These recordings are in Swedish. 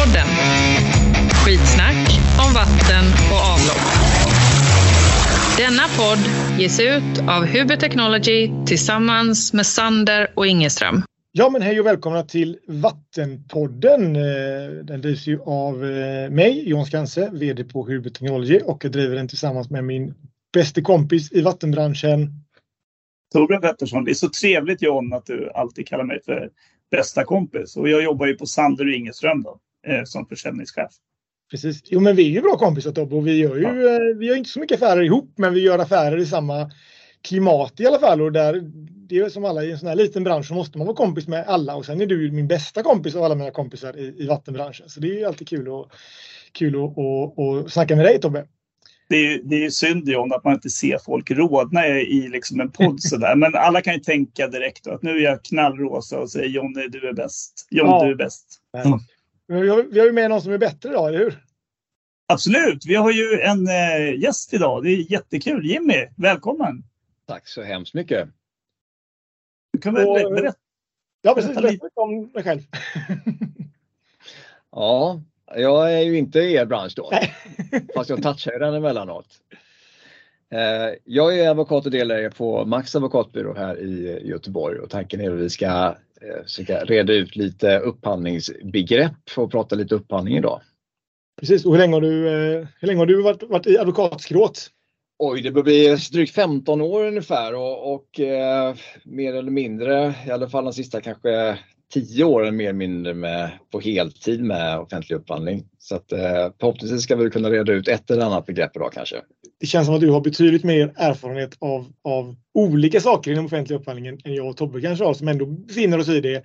Vattenpodden. Skitsnack om vatten och avlopp. Denna podd ges ut av Huber Technology tillsammans med Sander och Ingeström. Ja, men hej och välkomna till Vattenpodden. Eh, Den drivs ju av eh, mig, Jon Skanse, VD på Huber Technology och jag driver den tillsammans med min bästa kompis i vattenbranschen. Torbjörn Pettersson, det är så trevligt John att du alltid kallar mig för bästa kompis. Och jag jobbar ju på Sander och Ingeström då, eh, som försäljningschef. Precis. Jo, men vi är ju bra kompisar Tobbe och vi gör ju Ja. eh, vi gör inte så mycket affärer ihop, men vi gör affärer i samma klimat i alla fall och där det är som alla i en sån här liten bransch så måste man vara kompis med alla och sen är du min bästa kompis av alla mina kompisar i, i vattenbranschen. Så det är ju alltid kul att kul att, att, att snacka med dig Tobbe. Det är, det är synd John att man inte ser folk rodna i liksom en podd sådär. Men alla kan ju tänka direkt att nu är jag knallrosa och säger Jonny du är bäst. John Ja. du är bäst. Men vi, har, vi har ju med någon som är bättre idag, eller hur? Absolut, vi har ju en eh, gäst idag. Det är jättekul. Jimmy, välkommen! Tack så hemskt mycket. Du kan väl Och- berätta? Ja, precis. Berätta lite. om dig själv. Ja, jag är ju inte i er bransch då, fast jag touchar ju den emellanåt. Eh, Jag är advokat och delägare på Max advokatbyrå här i Göteborg och tanken är att vi ska försöka reda ut lite upphandlingsbegrepp och prata lite upphandling idag. Precis. Och hur länge har du, eh, hur länge har du varit, varit i advokatskrået? Oj, det börjar bli drygt 15 år ungefär och, och eh, mer eller mindre, i alla fall de sista kanske tio åren mer eller mindre med, på heltid med offentlig upphandling. Så att, eh, förhoppningsvis ska vi kunna reda ut ett eller annat begrepp idag kanske. Det känns som att du har betydligt mer erfarenhet av, av olika saker inom offentlig upphandling än jag och Tobbe kanske har som ändå befinner oss i det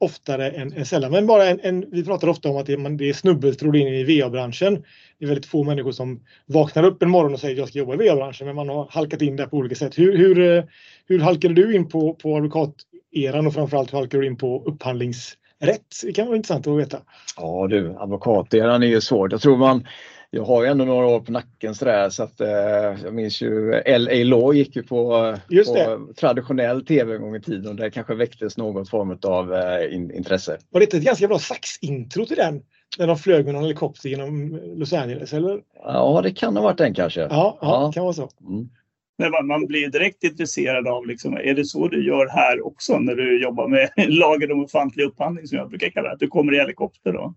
oftare än, än sällan. Men bara en, en, vi pratar ofta om att det, man, det är snubbeltråd in i VA-branschen. Det är väldigt få människor som vaknar upp en morgon och säger att jag ska jobba i VA-branschen men man har halkat in där på olika sätt. Hur, hur, eh, hur halkade du in på, på advokateran och framförallt du in på upphandlingsrätt? Det kan vara intressant att veta. Ja du, advokateran är ju svårt. Jag tror man, jag har ju ändå några år på nacken sådär så att eh, jag minns ju LA Law gick ju på, på traditionell tv en gång i tiden och där kanske väcktes någon form av eh, in, intresse. Var det inte ett ganska bra saxintro till den? När de flög med någon helikopter genom Los Angeles eller? Ja, det kan ha varit den kanske. Ja, ja, Ja. kan vara så. Mm. Men man, blir direkt intresserad av, liksom, är det så du gör här också när du jobbar med lagen om offentlig upphandling som jag brukar kalla det? Att du kommer i helikopter då?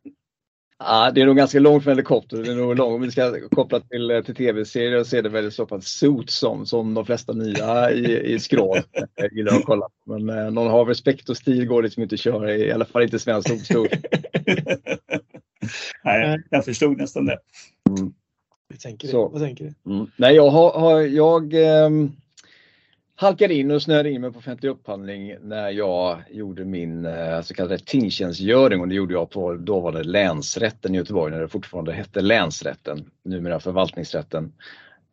Ja, det är nog ganska långt från helikopter. Det är nog långt. Om vi ska koppla till, eh, till tv-serier så är det väl så pass sot som, som de flesta nya i, i skrål gillar att kolla. Men eh, någon har respekt och stil går liksom inte att köra i, i alla fall inte svensk domstol. Nej, jag förstod nästan det. Jag tänker det. Så. Vad tänker du? Mm. Nej, jag, har, har, jag ehm, halkade in och snöade in mig på offentlig upphandling när jag gjorde min eh, så kallade tingtjänstgöring och det gjorde jag på dåvarande länsrätten i Göteborg när det fortfarande hette länsrätten, numera förvaltningsrätten.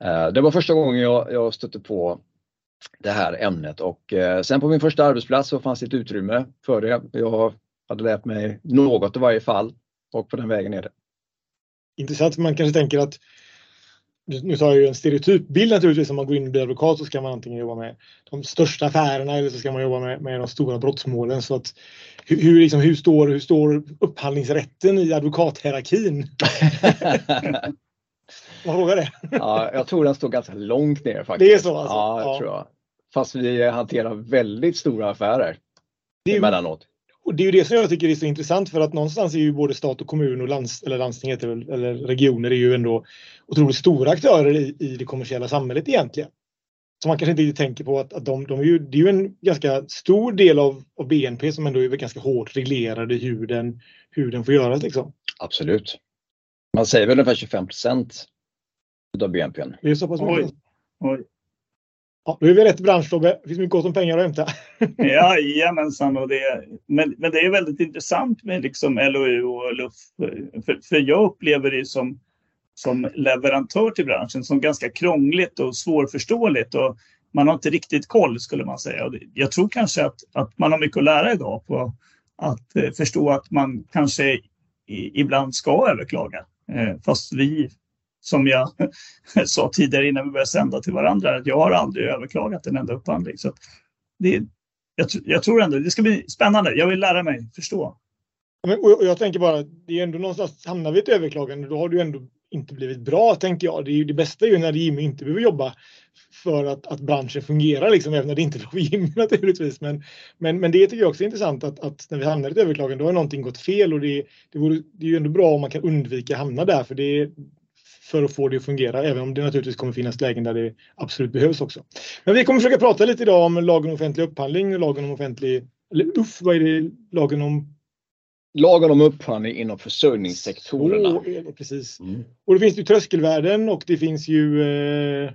Eh, det var första gången jag, jag stötte på det här ämnet och eh, sen på min första arbetsplats så fanns det ett utrymme för det. Jag hade lärt mig något i varje fall och på den vägen är det. Intressant, man kanske tänker att nu tar jag ju en stereotypbild naturligtvis. Om man går in och blir advokat så ska man antingen jobba med de största affärerna eller så ska man jobba med, med de stora brottsmålen. Så att, hur, liksom, hur, står, hur står upphandlingsrätten i advokathierarkin? Man frågar det. Ja, jag tror den står ganska långt ner faktiskt. Det är så alltså? Ja, Ja. tror jag. Fast vi hanterar väldigt stora affärer Det är, emellanåt. Och det är ju det som jag tycker är så intressant för att någonstans är ju både stat och kommun och lands, eller landsting heter det väl, eller regioner är ju ändå otroligt stora aktörer i, i det kommersiella samhället egentligen. Så man kanske inte riktigt tänker på att, att de, de är ju, det är ju en ganska stor del av, av BNP som ändå är ganska hårt reglerade hur den, hur den får göras liksom. Absolut. Man säger väl ungefär 25 procent av BNP. Det är så pass mycket. Oj. Oj. Ja, då är vi i rätt bransch Tobbe. Det finns mycket gott om pengar att hämta. Jajamensan. Och det, men, men det är väldigt intressant med liksom LOU och LUF. För, för jag upplever det som, som leverantör till branschen som ganska krångligt och svårförståeligt. Och man har inte riktigt koll skulle man säga. Och jag tror kanske att, att man har mycket att lära idag på att eh, förstå att man kanske i, ibland ska överklaga. Eh, fast vi, som jag sa tidigare innan vi började sända till varandra, att jag har aldrig överklagat en enda upphandling. Så att det, jag, jag tror ändå det ska bli spännande. Jag vill lära mig förstå. Men, och jag tänker bara, det är ändå någonstans, hamnar vi i ett överklagande, då har du ändå inte blivit bra, tänker jag. Det, är ju, det bästa är ju när Jimmy inte behöver jobba för att, att branschen fungerar, liksom, även när det inte är Jimmy naturligtvis. Men, men, men det tycker jag också är intressant att, att när vi hamnar i ett överklagande, då har någonting gått fel och det, det, vore, det är ju ändå bra om man kan undvika att hamna där, för det för att få det att fungera, även om det naturligtvis kommer finnas lägen där det absolut behövs också. Men vi kommer försöka prata lite idag om lagen om offentlig upphandling, lagen om offentlig, eller UFF, vad är det, lagen om Lagen om upphandling inom försörjningssektorerna. Så är det, precis. Mm. Och det finns ju tröskelvärden och det finns ju... Eh,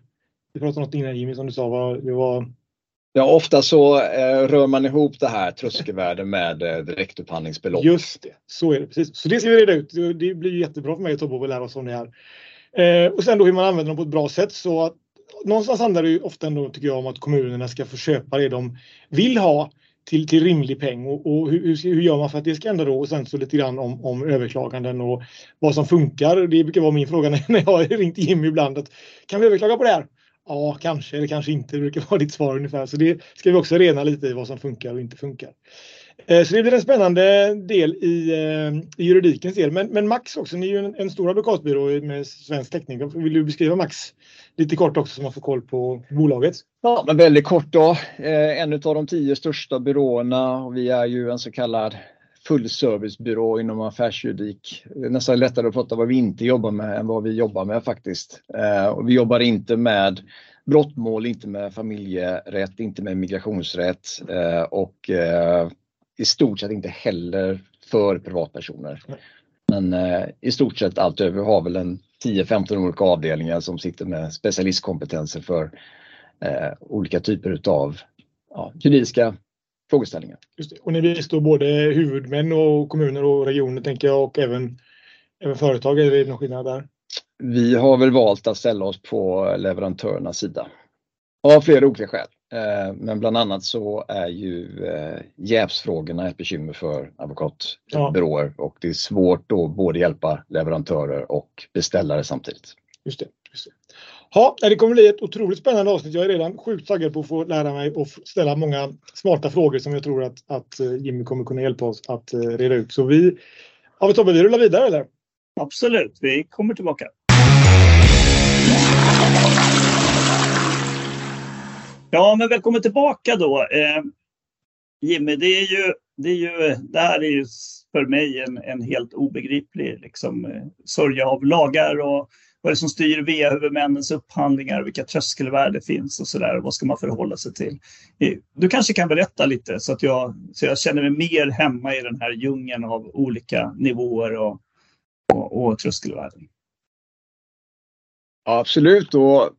vi pratade om något innan Jimmy som du sa, vad, det var... Ja, ofta så eh, rör man ihop det här tröskelvärden med eh, direktupphandlingsbelopp. Just det, så är det precis. Så det ska vi reda ut. Det blir jättebra för mig och Tobbe att lära oss om det här. Eh, och sen då hur man använder dem på ett bra sätt så att någonstans handlar det ju ofta ändå tycker jag om att kommunerna ska få köpa det de vill ha till, till rimlig peng och, och hur, hur, gör man för att det ska ändra då? Och sen så lite grann om, om överklaganden och vad som funkar. Det brukar vara min fråga när jag har ringt Jimmy ibland. Att, kan vi överklaga på det här? Ja, kanske eller kanske inte. Det brukar vara ditt svar ungefär. Så det ska vi också rena lite i vad som funkar och inte funkar. Eh, så det blir en spännande del i, eh, i juridikens del. Men, men Max också, ni är ju en, en stor advokatbyrå med svensk täckning. Vill du beskriva Max lite kort också så man får koll på bolaget? Ja, men väldigt kort då. Eh, en av de tio största byråerna och vi är ju en så kallad fullservicebyrå inom affärsjuridik. Det är nästan lättare att prata vad vi inte jobbar med än vad vi jobbar med faktiskt. Och vi jobbar inte med brottmål, inte med familjerätt, inte med migrationsrätt och i stort sett inte heller för privatpersoner. Men eh, i stort sett allt över har väl en 10-15 olika avdelningar som sitter med specialistkompetenser för eh, olika typer utav ja, juridiska frågeställningar. Och ni bistår både huvudmän och kommuner och regioner tänker jag och även, även företag, är det någon skillnad där? Vi har väl valt att ställa oss på leverantörernas sida. Av flera olika skäl. Eh, men bland annat så är ju eh, jävsfrågorna ett bekymmer för advokatbyråer ja. och det är svårt att både hjälpa leverantörer och beställare samtidigt. Just det. Just det. Ja, det kommer bli ett otroligt spännande avsnitt. Jag är redan sjukt taggad på att få lära mig och ställa många smarta frågor som jag tror att, att eh, Jimmy kommer kunna hjälpa oss att reda ut. Så vi, ja, vi Tobbe, vi rullar vidare eller? Absolut, vi kommer tillbaka. Ja, men välkommen tillbaka då. Eh, Jimmy, det, är ju, det, är ju, det här är ju för mig en, en helt obegriplig liksom, eh, sörja av lagar och vad är det som styr VA-huvudmännens upphandlingar, vilka tröskelvärden finns och så där. Vad ska man förhålla sig till? Eh, du kanske kan berätta lite så att jag, så jag känner mig mer hemma i den här djungeln av olika nivåer och, och, och tröskelvärden. Ja, absolut. Och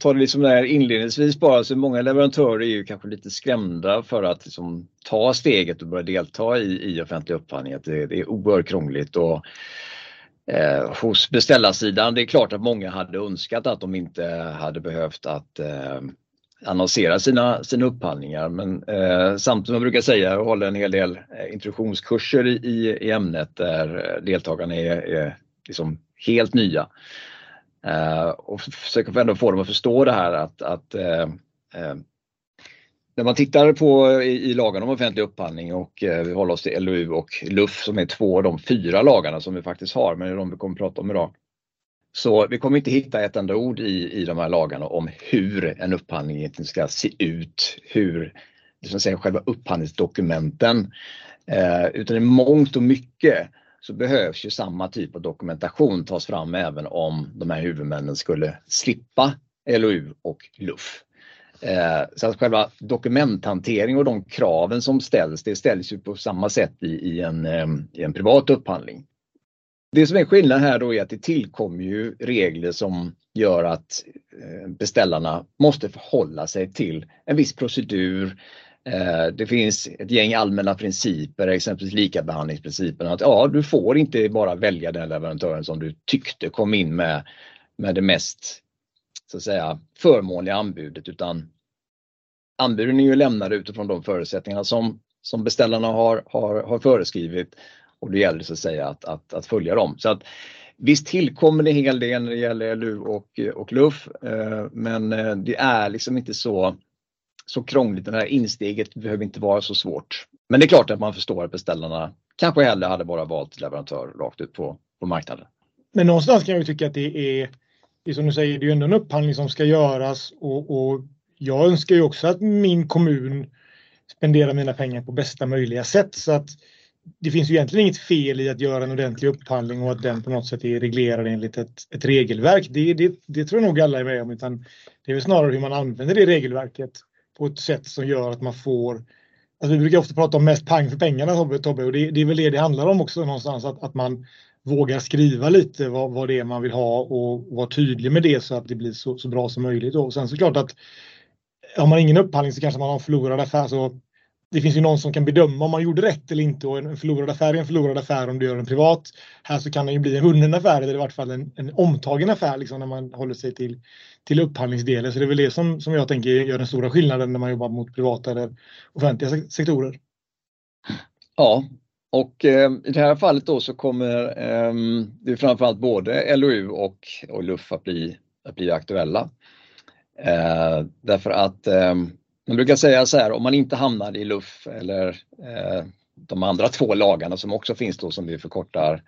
tar det liksom där inledningsvis bara, så många leverantörer är ju kanske lite skrämda för att liksom ta steget och börja delta i, i offentlig upphandling. Att det, det är oerhört krångligt och eh, hos beställarsidan, det är klart att många hade önskat att de inte hade behövt att eh, annonsera sina, sina upphandlingar. Men eh, samtidigt som jag brukar säga, jag håller en hel del eh, introduktionskurser i, i ämnet där deltagarna är, är liksom helt nya. Eh, och försöker ändå få dem att förstå det här att, att eh, eh, när man tittar på i, i lagen om offentlig upphandling och vi håller oss till LOU och LUF som är två av de fyra lagarna som vi faktiskt har, men det är de vi kommer att prata om idag. Så vi kommer inte hitta ett enda ord i, i de här lagarna om hur en upphandling egentligen ska se ut, hur det som säger, själva upphandlingsdokumenten. utan i mångt och mycket så behövs ju samma typ av dokumentation tas fram även om de här huvudmännen skulle slippa LOU och LUF. Eh, så att själva dokumenthantering och de kraven som ställs, det ställs ju på samma sätt i, i, en, eh, i en privat upphandling. Det som är skillnad här då är att det tillkommer ju regler som gör att eh, beställarna måste förhålla sig till en viss procedur, Eh, det finns ett gäng allmänna principer, exempelvis likabehandlingsprincipen. Att ja, du får inte bara välja den leverantören som du tyckte kom in med, med det mest så att säga, förmånliga anbudet utan anbuden är ju lämnade utifrån de förutsättningarna som, som beställarna har, har, har föreskrivit och det gäller så att säga att, att, att följa dem. Så att, Visst tillkommer det en hel del när det gäller LU och, och LUF eh, men eh, det är liksom inte så så krångligt. Det här insteget behöver inte vara så svårt. Men det är klart att man förstår att beställarna kanske hellre hade bara valt leverantör rakt ut på, på marknaden. Men någonstans kan jag ju tycka att det är, det är som du säger, det är ju ändå en upphandling som ska göras och, och jag önskar ju också att min kommun spenderar mina pengar på bästa möjliga sätt. Så att det finns ju egentligen inget fel i att göra en ordentlig upphandling och att den på något sätt är reglerad enligt ett, ett regelverk. Det, det, det tror jag nog alla är med om. Utan det är väl snarare hur man använder det regelverket på ett sätt som gör att man får Alltså vi brukar ofta prata om mest pang för pengarna Tobbe, och det, det, är väl det det handlar om också någonstans att, att man vågar skriva lite vad, vad det är man vill ha och vara tydlig med det så att det blir så, så bra som möjligt. Och sen såklart att har man ingen upphandling så kanske man har en förlorad affär. Så det finns ju någon som kan bedöma om man gjorde rätt eller inte och en förlorad affär är en förlorad affär om du gör den privat. Här så kan det ju bli en vunnen affär eller i vart fall en, en omtagen affär liksom när man håller sig till, till upphandlingsdelen. Så det är väl det som, som jag tänker gör den stora skillnaden när man jobbar mot privata eller offentliga sektorer. Ja, och eh, i det här fallet då så kommer eh, det framförallt både LOU och, och LUF att bli, att bli aktuella. Eh, därför att eh, man brukar säga så här, om man inte hamnar i LUF eller eh, de andra två lagarna som också finns då som vi förkortar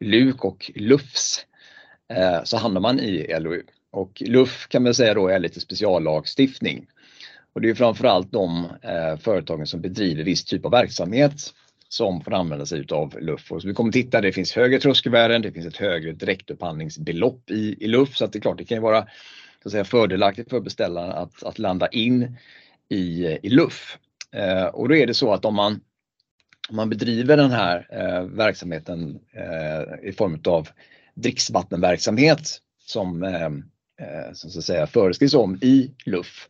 LUK och LUFS, eh, så hamnar man i LOU. Och LUF kan man säga då är lite speciallagstiftning. Och det är framförallt de eh, företagen som bedriver viss typ av verksamhet som får använda sig av LUF. Och så vi kommer titta, det finns högre tröskelvärden, det finns ett högre direktupphandlingsbelopp i, i LUF så att det är klart det kan ju vara så att säga, fördelaktigt för beställaren att, att landa in i, i LUF. Eh, och då är det så att om man, om man bedriver den här eh, verksamheten eh, i form av dricksvattenverksamhet som, ehm, eh, som så att säga, föreskrivs om i LUF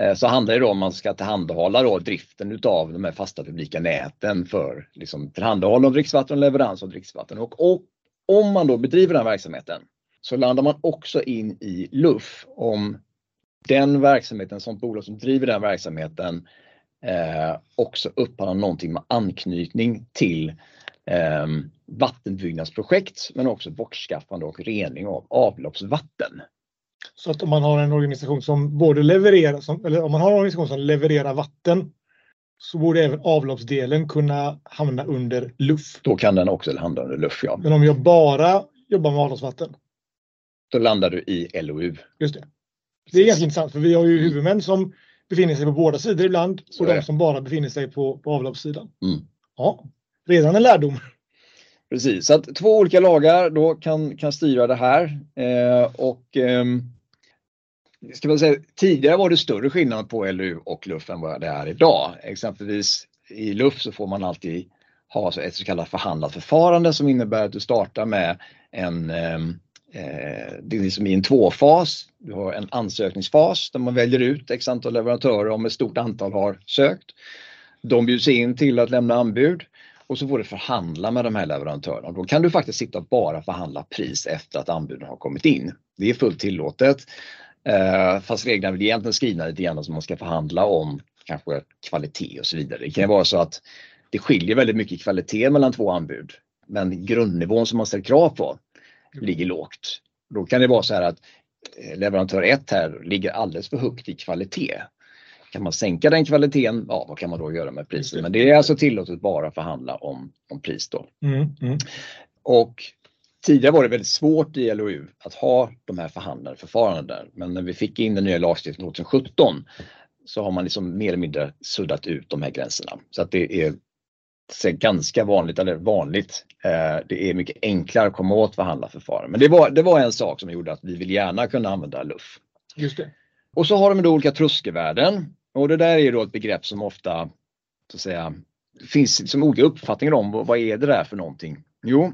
eh, så handlar det om att man ska tillhandahålla då driften utav de här fasta publika näten för liksom, tillhandahållande av dricksvatten och leverans av dricksvatten. Och, och om man då bedriver den verksamheten så landar man också in i LUF om den verksamheten som bolag som driver den verksamheten eh, också upphandlar någonting med anknytning till eh, vattenbyggnadsprojekt men också bortskaffande och rening av avloppsvatten. Så att om man har en organisation som både levererar, som, eller om man har en organisation som levererar vatten så borde även avloppsdelen kunna hamna under LUF. Då kan den också hamna under LUF, ja. Men om jag bara jobbar med avloppsvatten? Då landar du i LOU. Just det. Det är ganska intressant för vi har ju huvudmän som befinner sig på båda sidor ibland och de som bara befinner sig på, på avloppssidan. Mm. Ja, redan en lärdom. Precis, så att två olika lagar då kan, kan styra det här. Eh, och eh, ska man säga, Tidigare var det större skillnad på LU och LUF än vad det är idag. Exempelvis i LUF så får man alltid ha ett så kallat förhandlat förfarande som innebär att du startar med en eh, Eh, Eh, det är liksom i en tvåfas. Du har en ansökningsfas där man väljer ut x antal leverantörer om ett stort antal har sökt. De bjuds in till att lämna anbud och så får du förhandla med de här leverantörerna. Då kan du faktiskt sitta och bara förhandla pris efter att anbuden har kommit in. Det är fullt tillåtet. Eh, fast reglerna är egentligen skrivna lite grann som man ska förhandla om kanske kvalitet och så vidare. Det kan ju vara så att det skiljer väldigt mycket kvalitet mellan två anbud. Men grundnivån som man ställer krav på ligger lågt. Då kan det vara så här att eh, leverantör 1 här ligger alldeles för högt i kvalitet. Kan man sänka den kvaliteten, ja vad kan man då göra med priset? Men det är alltså tillåtet bara att förhandla om, om pris då. Mm, mm. Och tidigare var det väldigt svårt i LOU att ha de här förhandlade förfarandena. Men när vi fick in den nya lagstiftningen 2017 så har man liksom mer eller mindre suddat ut de här gränserna. Så att det är ganska vanligt, eller vanligt. Eh, det är mycket enklare att komma åt förhandlarförfarande. Men det var, det var en sak som gjorde att vi vill gärna kunna använda LUF. Just det. Och så har de då olika tröskelvärden. Och det där är då ett begrepp som ofta så att säga, finns liksom olika uppfattningar om vad är det där för någonting. Jo,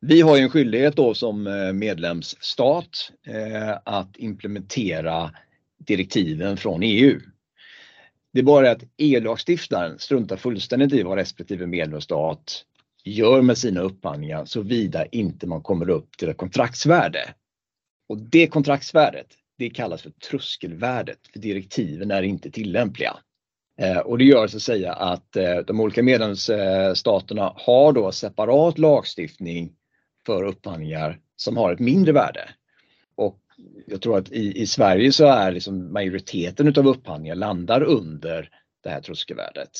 vi har ju en skyldighet då som eh, medlemsstat eh, att implementera direktiven från EU. Det är bara att EU-lagstiftaren struntar fullständigt i vad respektive medlemsstat gör med sina upphandlingar såvida inte man kommer upp till ett kontraktsvärde. Och det kontraktsvärdet, det kallas för tröskelvärdet, för direktiven är inte tillämpliga. Eh, och det gör så att säga att eh, de olika medlemsstaterna har då separat lagstiftning för upphandlingar som har ett mindre värde. Och jag tror att i, i Sverige så är liksom majoriteten utav upphandlingar landar under det här tröskelvärdet.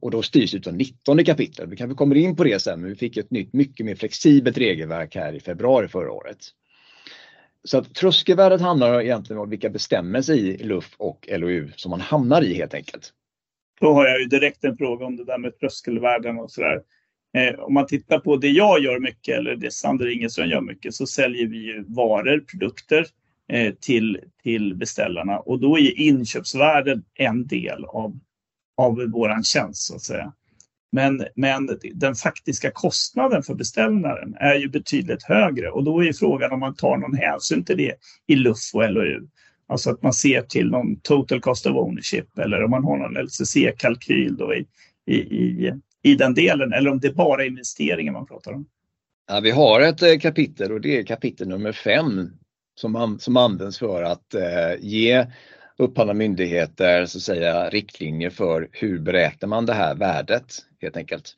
Och då styrs det 19 kapitel. Vi kanske kommer in på det sen, men vi fick ett nytt, mycket mer flexibelt regelverk här i februari förra året. Så att tröskelvärdet handlar egentligen om vilka bestämmelser i LUF och LOU som man hamnar i helt enkelt. Då har jag ju direkt en fråga om det där med tröskelvärden och sådär. Eh, om man tittar på det jag gör mycket eller det Sander Ingeström gör mycket så säljer vi ju varor, produkter eh, till, till beställarna och då är inköpsvärdet en del av, av vår tjänst så att säga. Men, men den faktiska kostnaden för beställaren är ju betydligt högre och då är frågan om man tar någon hänsyn till det i LUF och LOU. Alltså att man ser till någon total cost of ownership eller om man har någon LCC-kalkyl då i, i, i, i den delen eller om det är bara investeringen man pratar om. Ja, vi har ett eh, kapitel och det är kapitel nummer fem som, som används för att eh, ge upphandlande myndigheter så att säga, riktlinjer för hur beräknar man det här värdet helt enkelt.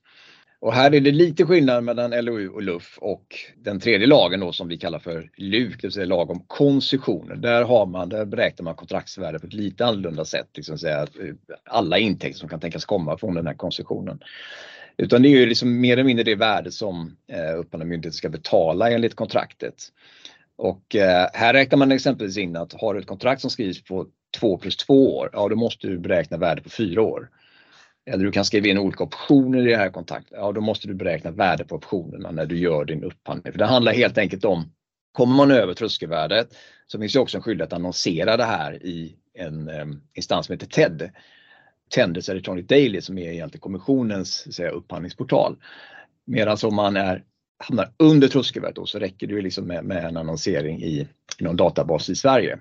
Och här är det lite skillnad mellan LOU och LUF och den tredje lagen då som vi kallar för LUK, det vill säga lag om koncessioner. Där, har man, där beräknar man kontraktsvärde på ett lite annorlunda sätt, liksom säga eh, alla intäkter som kan tänkas komma från den här koncessionen. Utan det är ju liksom mer eller mindre det värde som eh, upphandlande myndighet ska betala enligt kontraktet. Och eh, här räknar man exempelvis in att har du ett kontrakt som skrivs på 2 plus 2 år, ja då måste du beräkna värde på 4 år. Eller du kan skriva in olika optioner i det här kontraktet. Ja, då måste du beräkna värde på optionerna när du gör din upphandling. För det handlar helt enkelt om, kommer man över tröskelvärdet så finns det också en skyldighet att annonsera det här i en um, instans som heter TED. Tenders Electronic Daily som är egentligen kommissionens säga, upphandlingsportal. Medan om man är, hamnar under tröskelvärdet då, så räcker det ju liksom med, med en annonsering i, i någon databas i Sverige.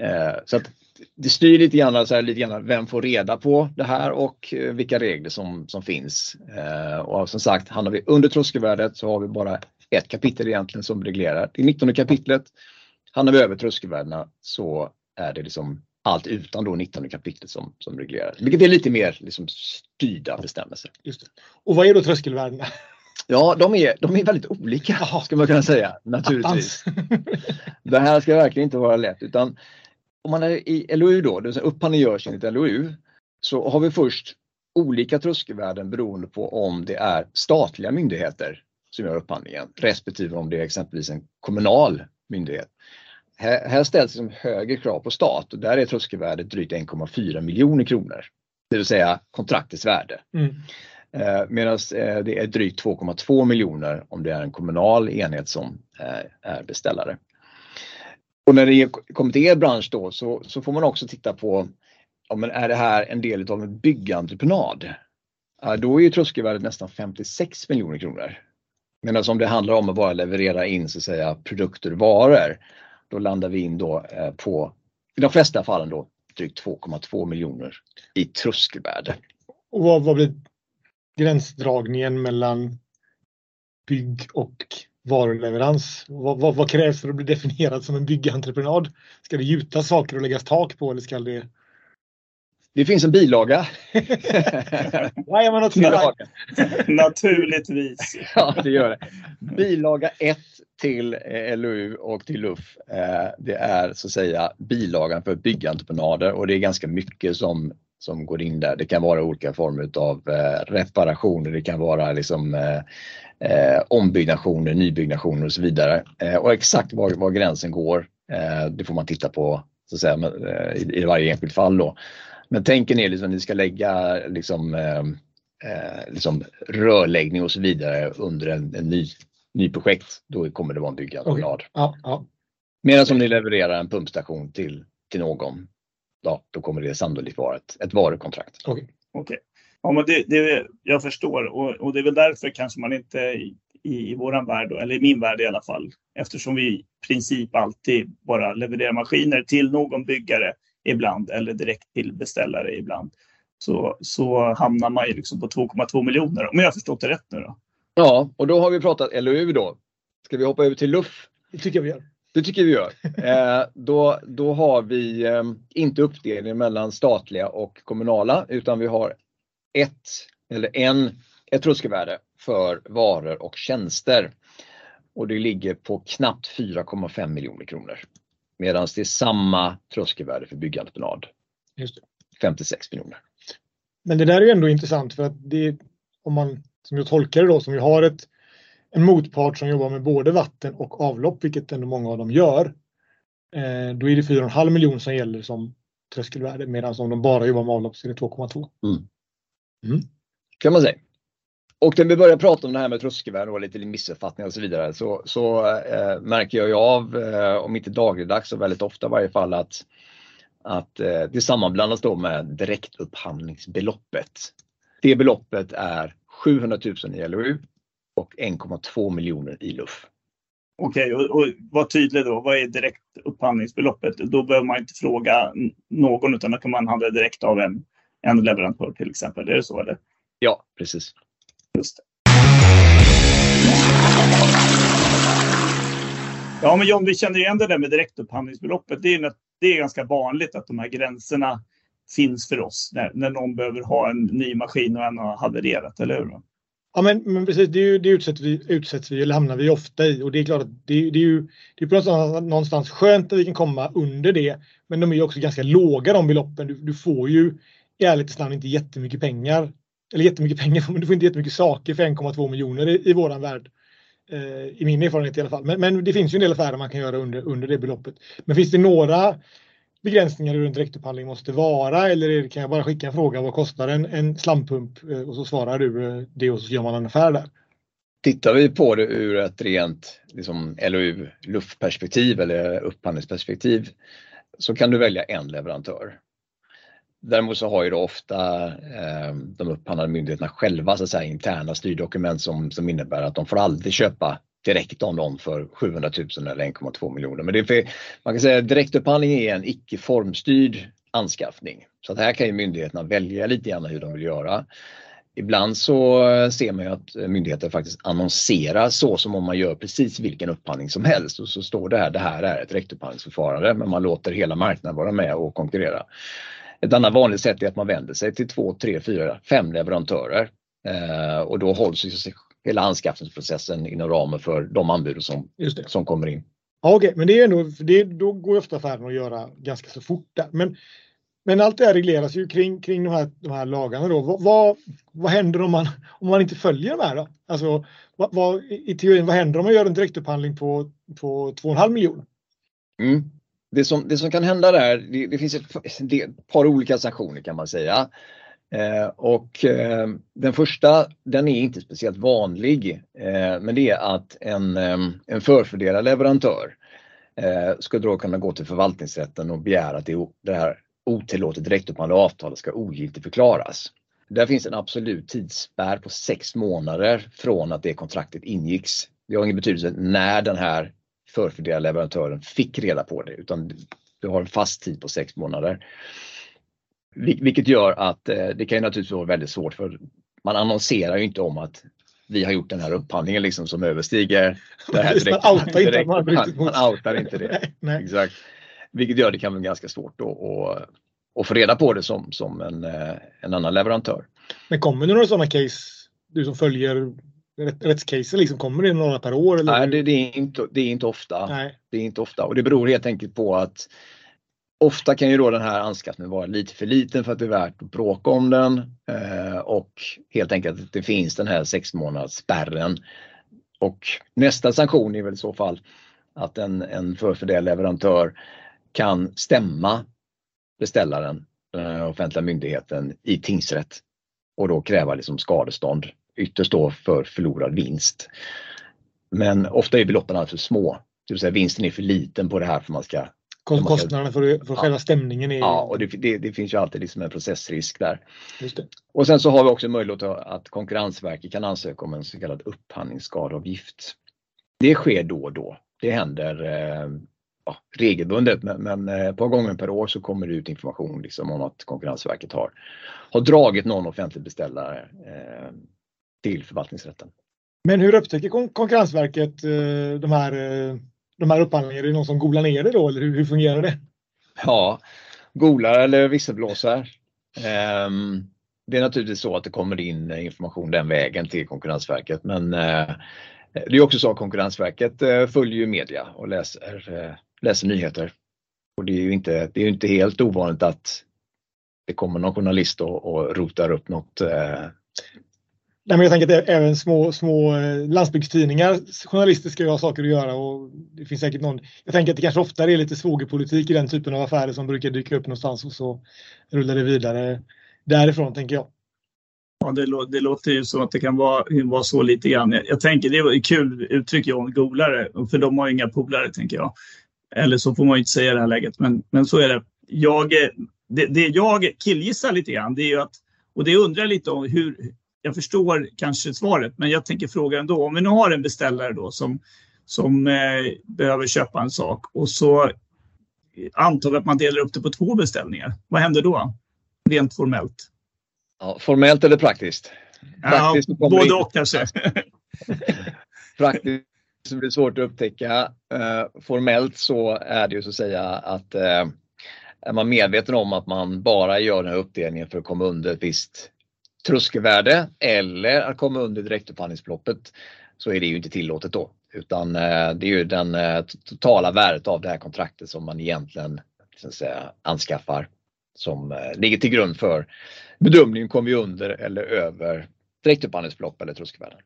Eh, så att det styr lite grann, så här, lite grann vem får reda på det här och eh, vilka regler som, som finns. Eh, och som sagt, hamnar vi under tröskelvärdet så har vi bara ett kapitel egentligen som reglerar. Det 19 kapitlet. Hamnar vi över tröskelvärdena så är det liksom allt utan då 19 kapitlet som, som reglerar. Vilket är lite mer liksom styrda bestämmelser. Just det. Och vad är då tröskelvärdena? Ja, de är, de är väldigt olika ska man kunna säga naturligtvis. det här ska verkligen inte vara lätt utan om man är i LOU då, det vill säga upphandling görs enligt LOU, så har vi först olika tröskelvärden beroende på om det är statliga myndigheter som gör upphandlingen respektive om det är exempelvis en kommunal myndighet. Här, här ställs liksom högre krav på stat och där är tröskelvärdet drygt 1,4 miljoner kronor. Det vill säga kontraktets värde. Mm. Eh, Medan eh, det är drygt 2,2 miljoner om det är en kommunal enhet som eh, är beställare. Och när det kommer till er bransch då så, så får man också titta på ja, men är det här en del av en byggentreprenad? Ja, då är ju tröskelvärdet nästan 56 miljoner kronor. Medan alltså om det handlar om att bara leverera in så att säga produkter och varor, då landar vi in då eh, på, i de flesta fallen då, drygt 2,2 miljoner i tröskelvärde. Och vad, vad blir gränsdragningen mellan bygg och varuleverans. Vad, vad, vad, krävs för att bli definierad som en byggentreprenad? Ska det gjutas saker och läggas tak på eller ska det det finns en bilaga. Naturligtvis. ja, det gör det. Bilaga 1 till eh, LOU och till LUF. Eh, det är så att säga bilagan för byggentreprenader och det är ganska mycket som, som går in där. Det kan vara olika former av eh, reparationer, det kan vara liksom eh, ombyggnationer, nybyggnationer och så vidare. Eh, och exakt var, var gränsen går, eh, det får man titta på så att säga, eh, i, i varje enskilt fall. Då. Men tänker ni liksom, ni ska lägga liksom, eh, eh, liksom rörläggning och så vidare under en, en ny, ny projekt, då kommer det vara en byggentreprenad. Okay. Ja, ja. Medan om ni levererar en pumpstation till, till någon, ja, då kommer det sannolikt vara ett, ett varukontrakt. Okay. Okay. Ja, men det, det, jag förstår och, och, det är väl därför kanske man inte i, i våran värld, eller i min värld i alla fall, eftersom vi i princip alltid bara levererar maskiner till någon byggare ibland eller direkt till beställare ibland. Så, så hamnar man ju liksom på 2,2 miljoner om jag har förstått det rätt nu då. Ja, och då har vi pratat LOU då. Ska vi hoppa över till LUF? Det tycker jag vi gör. Det tycker vi gör. Eh, då, då har vi eh, inte uppdelning mellan statliga och kommunala utan vi har ett eller en, ett tröskelvärde för varor och tjänster. Och det ligger på knappt 4,5 miljoner kronor. Medan det är samma tröskelvärde för byggentreprenad. 56 miljoner. Men det där är ju ändå intressant för att det om man som jag tolkar det då som vi har ett en motpart som jobbar med både vatten och avlopp, vilket ändå många av dem gör. Eh, då är det 4,5 miljoner som gäller som tröskelvärde medan om de bara jobbar med avlopp så är det 2,2. Mm. Mm. Kan man säga. Och när vi börjar prata om det här med tröskelvärden och lite missuppfattningar och så vidare så, så äh, märker jag ju av, äh, om inte dagligdags så väldigt ofta i varje fall att, att äh, det sammanblandas då med direktupphandlingsbeloppet. Det beloppet är 700 000 i LOU och 1,2 miljoner i LUF. Okej, okay, och, och var tydlig då. Vad är direktupphandlingsbeloppet? Då behöver man inte fråga någon utan då kan man handla direkt av en, en leverantör till exempel. Är det så? Eller? Ja, precis. Just det. Ja, men John, vi känner igen det där med direktupphandlingsbeloppet. Det är, det är ganska vanligt att de här gränserna finns för oss när, när någon behöver ha en ny maskin och en har havererat, eller hur? Ja men, men precis, det, det utsätts, vi, utsätts vi eller hamnar vi ofta i och det är klart att det, det är ju det är på någonstans, någonstans skönt att vi kan komma under det. Men de är också ganska låga de beloppen. Du, du får ju i ärlighetens namn inte jättemycket pengar. Eller jättemycket pengar, men du får inte jättemycket saker för 1,2 miljoner i, i våran värld. Eh, I min erfarenhet i alla fall. Men, men det finns ju en del affärer man kan göra under, under det beloppet. Men finns det några begränsningar hur en direktupphandling måste vara eller kan jag bara skicka en fråga vad kostar en, en slampump eh, och så svarar du eh, det och så gör man en affär där. Tittar vi på det ur ett rent liksom, LOU, luftperspektiv eller upphandlingsperspektiv så kan du välja en leverantör. Däremot så har ju då ofta eh, de upphandlande myndigheterna själva så att säga, interna styrdokument som, som innebär att de får aldrig köpa direkt om dem för 700 000 eller 1,2 miljoner. Men det är för, man kan säga att direktupphandling är en icke formstyrd anskaffning. Så att här kan ju myndigheterna välja lite grann hur de vill göra. Ibland så ser man ju att myndigheter faktiskt annonserar så som om man gör precis vilken upphandling som helst och så står det här, det här är ett direktupphandlingsförfarande men man låter hela marknaden vara med och konkurrera. Ett annat vanligt sätt är att man vänder sig till två, tre, fyra, fem leverantörer eh, och då hålls hela anskaffningsprocessen inom ramen för de anbud som, som kommer in. Ja, Okej, okay. men det är ändå, det, då går ofta affären att göra ganska så fort där. Men, men allt det här regleras ju kring, kring de, här, de här lagarna då. Vad, vad, vad händer om man, om man inte följer de här då? Alltså, vad, vad, i teorin, vad händer om man gör en direktupphandling på, på 2,5 miljoner? Mm. Det, som, det som kan hända där, det, det finns ett, ett par olika sanktioner kan man säga. Eh, och eh, den första, den är inte speciellt vanlig, eh, men det är att en, ehm, en förfördelad leverantör eh, ska då kunna gå till förvaltningsrätten och begära att det, det här otillåtet direktupphandlade avtalet ska ogiltigförklaras. Där finns en absolut tidsspärr på sex månader från att det kontraktet ingicks. Det har ingen betydelse när den här förfördelade leverantören fick reda på det utan du har en fast tid på sex månader. Vilket gör att eh, det kan naturligtvis vara väldigt svårt för man annonserar ju inte om att vi har gjort den här upphandlingen liksom som överstiger det här direkt. Man outar inte, man, man outar inte det. nej. Exakt. Vilket gör det kan vara ganska svårt att, att få reda på det som, som en, eh, en annan leverantör. Men kommer det några sådana case, du som följer rättscaser, liksom, kommer det några per år? Eller? Nej, det, det, är inte, det är inte ofta. Nej. Det är inte ofta och det beror helt enkelt på att Ofta kan ju då den här anskaffningen vara lite för liten för att det är värt att bråka om den eh, och helt enkelt att det finns den här sex månaders spärren. Och nästa sanktion är väl i så fall att en, en förfördelad leverantör kan stämma beställaren, den offentliga myndigheten, i tingsrätt och då kräva liksom skadestånd, ytterst då för förlorad vinst. Men ofta är beloppen alltför små, det vill säga vinsten är för liten på det här för att man ska Kostnaderna för, för ja. själva stämningen är... Ja, och det, det, det, finns ju alltid liksom en processrisk där. Och sen så har vi också möjlighet att Konkurrensverket kan ansöka om en så kallad upphandlingsskadeavgift. Det sker då och då. Det händer eh, ja, regelbundet men, men eh, ett par gånger per år så kommer det ut information liksom om att Konkurrensverket har, har dragit någon offentlig beställare eh, till förvaltningsrätten. Men hur upptäcker Konkurrensverket eh, de här eh, de här upphandlingarna? Är det någon som googlar ner det då eller hur, hur fungerar det? Ja, googlar eller visselblåsar. Um, det är naturligtvis så att det kommer in information den vägen till Konkurrensverket men uh, det är också så att Konkurrensverket uh, följer ju media och läser, uh, läser nyheter. Och det är ju inte, det är inte helt ovanligt att det kommer någon journalist och, och rotar upp något Nej, men jag tänker att även små, små eh, landsbygdstidningar, journalister ska ju ha saker att göra och det finns säkert någon. Jag tänker att det kanske oftare är lite svågerpolitik i den typen av affärer som brukar dyka upp någonstans och så rullar det vidare därifrån tänker jag. Ja, det, lå det låter ju som att det kan vara, vara så lite grann. Jag, jag tänker, det var ett kul uttryck John, golare, för de har ju inga polare tänker jag. Eller så får man ju inte säga i det här läget, men, men så är det. Jag, eh, det, det jag killgissar lite grann, det är ju att, och det undrar jag lite om hur, jag förstår kanske svaret, men jag tänker fråga ändå. Om vi nu har en beställare då som, som eh, behöver köpa en sak och så antar vi att man delar upp det på två beställningar. Vad händer då? Rent formellt. Ja, formellt eller praktiskt? praktiskt ja, både och kanske. praktiskt blir det svårt att upptäcka. Uh, formellt så är det ju så att säga att uh, är man medveten om att man bara gör den här uppdelningen för att komma under ett visst tröskelvärde eller att komma under direktupphandlingsbeloppet så är det ju inte tillåtet då. Utan eh, det är ju den eh, totala värdet av det här kontraktet som man egentligen så säga, anskaffar som eh, ligger till grund för bedömningen kommer vi under eller över direktupphandlingsbelopp eller tröskelvärden.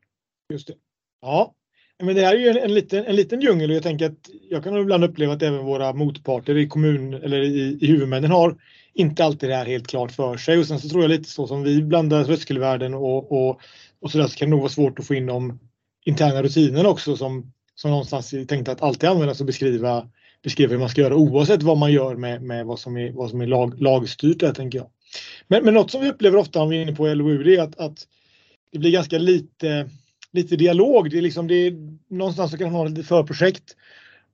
Just det. Ja, men det här är ju en, en, liten, en liten djungel och jag tänker att jag kan ibland uppleva att även våra motparter i kommun eller i, i huvudmännen har inte alltid det här helt klart för sig och sen så tror jag lite så som vi blandar tröskelvärden och, och, och så där så kan det nog vara svårt att få in de interna rutinerna också som, som någonstans är tänkt att alltid användas och beskriva, beskriva hur man ska göra oavsett vad man gör med, med vad som är, vad som är lag, lagstyrt där tänker jag. Men, men något som vi upplever ofta om vi är inne på LOU det är att, att det blir ganska lite, lite dialog. Det är liksom, det är, någonstans så kan man ha lite förprojekt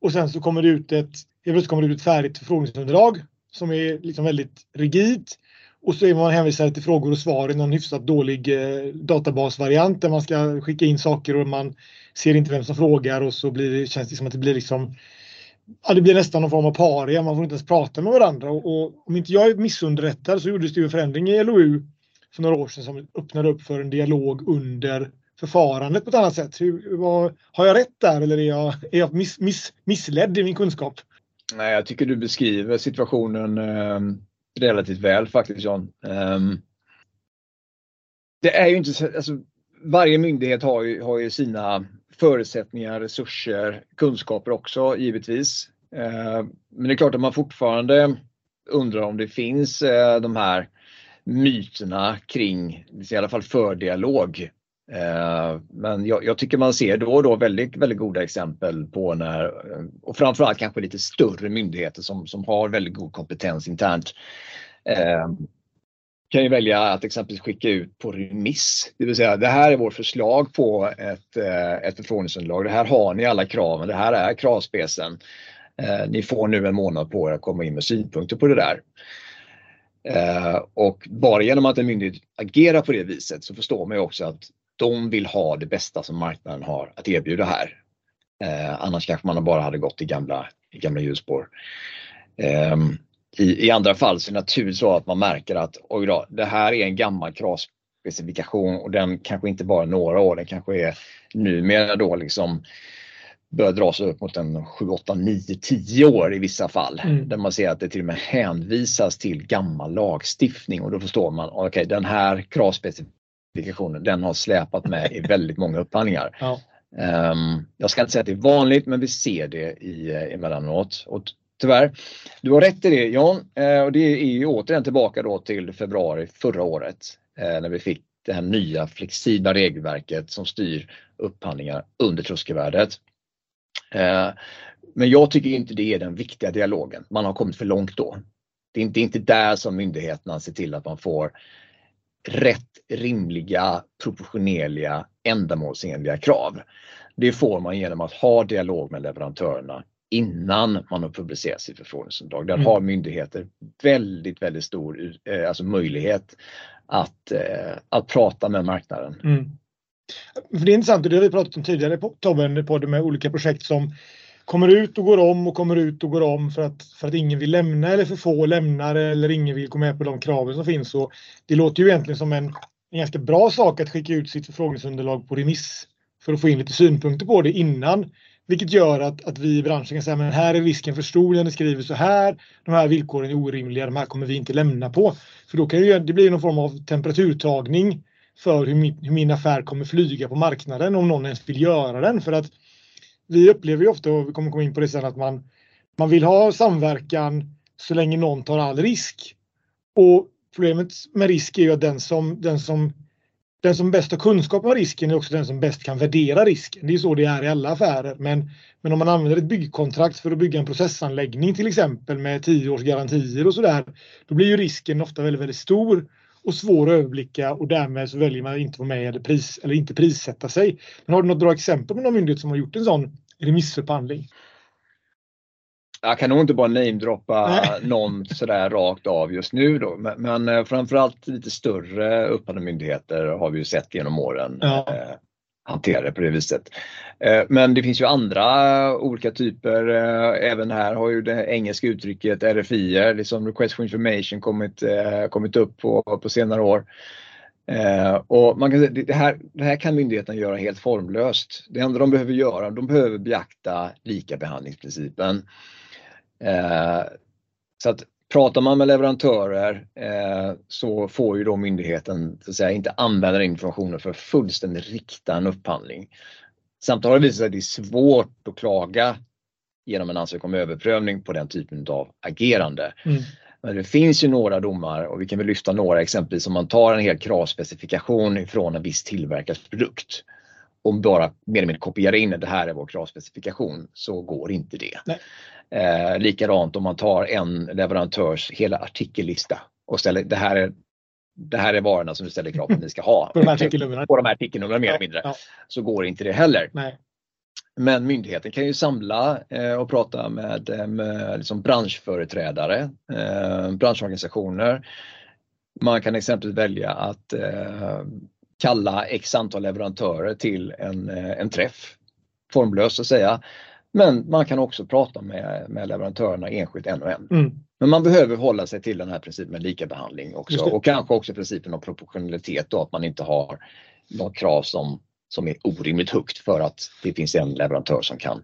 och sen så kommer det ut ett, kommer det ut ett färdigt förfrågningsunderlag som är liksom väldigt rigidt. Och så är man hänvisad till frågor och svar i någon hyfsat dålig eh, databasvariant där man ska skicka in saker och man ser inte vem som frågar och så blir det, känns det som att det blir liksom ja, det blir nästan någon form av paria. Man får inte ens prata med varandra. Och, och om inte jag är missunderrättad så gjordes det ju en förändring i LOU för några år sedan som öppnade upp för en dialog under förfarandet på ett annat sätt. Hur, vad, har jag rätt där eller är jag, är jag miss, miss, missledd i min kunskap? Nej, jag tycker du beskriver situationen eh, relativt väl faktiskt John. Eh, det är ju inte alltså, varje myndighet har ju, har ju sina förutsättningar, resurser, kunskaper också givetvis. Eh, men det är klart att man fortfarande undrar om det finns eh, de här myterna kring, i alla fall för dialog. Eh, men jag, jag, tycker man ser då och då väldigt, väldigt goda exempel på när, eh, och framförallt kanske lite större myndigheter som, som har väldigt god kompetens internt eh, kan ju välja att exempelvis skicka ut på remiss. Det vill säga det här är vårt förslag på ett, eh, ett förfrågningsunderlag. Det här har ni alla kraven. Det här är kravspecen. Eh, ni får nu en månad på er att komma in med synpunkter på det där. Eh, och bara genom att en myndighet agerar på det viset så förstår man ju också att de vill ha det bästa som marknaden har att erbjuda här. Annars kanske man bara hade gått i gamla, i gamla hjulspår. Ehm, i, I andra fall så är det naturligtvis så att man märker att oj då, det här är en gammal kravspecifikation och den kanske inte bara är några år, den kanske är numera då liksom börjar dra sig upp mot en 7, 8, 9, 10 år i vissa fall. Mm. Där man ser att det till och med hänvisas till gammal lagstiftning och då förstår man, okej okay, den här kravspecifikationen den har släpat med i väldigt många upphandlingar. Ja. Um, jag ska inte säga att det är vanligt men vi ser det i, emellanåt. Och tyvärr. Du har rätt i det Jan eh, och det är ju återigen tillbaka då till februari förra året eh, när vi fick det här nya flexibla regelverket som styr upphandlingar under tröskelvärdet. Eh, men jag tycker inte det är den viktiga dialogen. Man har kommit för långt då. Det är inte, inte där som myndigheterna ser till att man får rätt rimliga, proportionerliga, ändamålsenliga krav. Det får man genom att ha dialog med leverantörerna innan man har publicerat sitt förfrågningsunderlag. Där mm. har myndigheter väldigt, väldigt stor eh, alltså möjlighet att, eh, att prata med marknaden. Mm. För det är intressant och det har vi pratat om tidigare på Tobben på med olika projekt som kommer ut och går om och kommer ut och går om för att, för att ingen vill lämna eller för få lämnar eller ingen vill gå med på de kraven som finns. Så det låter ju egentligen som en, en ganska bra sak att skicka ut sitt förfrågningsunderlag på remiss för att få in lite synpunkter på det innan Vilket gör att, att vi i branschen kan säga men här är risken för stor när ni skriver så här. De här villkoren är orimliga, de här kommer vi inte lämna på. För då kan det, det bli någon form av temperaturtagning för hur min, hur min affär kommer flyga på marknaden om någon ens vill göra den. För att vi upplever ju ofta, och vi kommer komma in på det sen, att man, man vill ha samverkan så länge någon tar all risk. Och problemet med risk är ju att den som, den som den som bäst har kunskap om risken är också den som bäst kan värdera risken. Det är så det är i alla affärer. Men, men om man använder ett byggkontrakt för att bygga en processanläggning till exempel med 10 års garantier och sådär. Då blir ju risken ofta väldigt, väldigt stor och svår att överblicka och därmed så väljer man inte att vara med eller, pris, eller inte prissätta sig. Men har du något bra exempel på någon myndighet som har gjort en sån remissupphandling? Jag kan nog inte bara namedroppa någon sådär rakt av just nu då. Men, men eh, framförallt lite större upphandlade myndigheter har vi ju sett genom åren ja hantera det på det viset. Eh, men det finns ju andra olika typer. Eh, även här har ju det engelska uttrycket RFI, liksom eh, Request for Information, kommit, kommit upp på, på senare år. Och man kan, det, här, det här kan myndigheterna göra helt formlöst. Det enda de behöver göra, de behöver beakta likabehandlingsprincipen. Så att pratar man med leverantörer eh, så får ju då myndigheten så att säga, inte använda den informationen för att fullständigt rikta en upphandling. Samtidigt har det visat sig att det är svårt att klaga genom en ansökan om överprövning på den typen av agerande. Mm. Men det finns ju några domar och vi kan väl lyfta några exempelvis om man tar en hel kravspecifikation ifrån en viss tillverkares produkt och bara mer eller mindre kopierar in det här är vår kravspecifikation så går inte det. Nej. Eh, likadant om man tar en leverantörs hela artikellista och ställer det här är det här är varorna som du ställer krav på att ni ska ha. på de här artikelnumren. På de här artikelnumren mer eller mindre. Ja. Så går inte det heller. Nej. Men myndigheten kan ju samla eh, och prata med, eh, med liksom branschföreträdare, eh, branschorganisationer. Man kan exempelvis välja att eh, kalla x antal leverantörer till en, eh, en träff, formlöst att säga. Men man kan också prata med, med leverantörerna enskilt en och en. Mm. Men man behöver hålla sig till den här principen med likabehandling också och kanske också principen om proportionalitet då att man inte har något krav som, som är orimligt högt för att det finns en leverantör som kan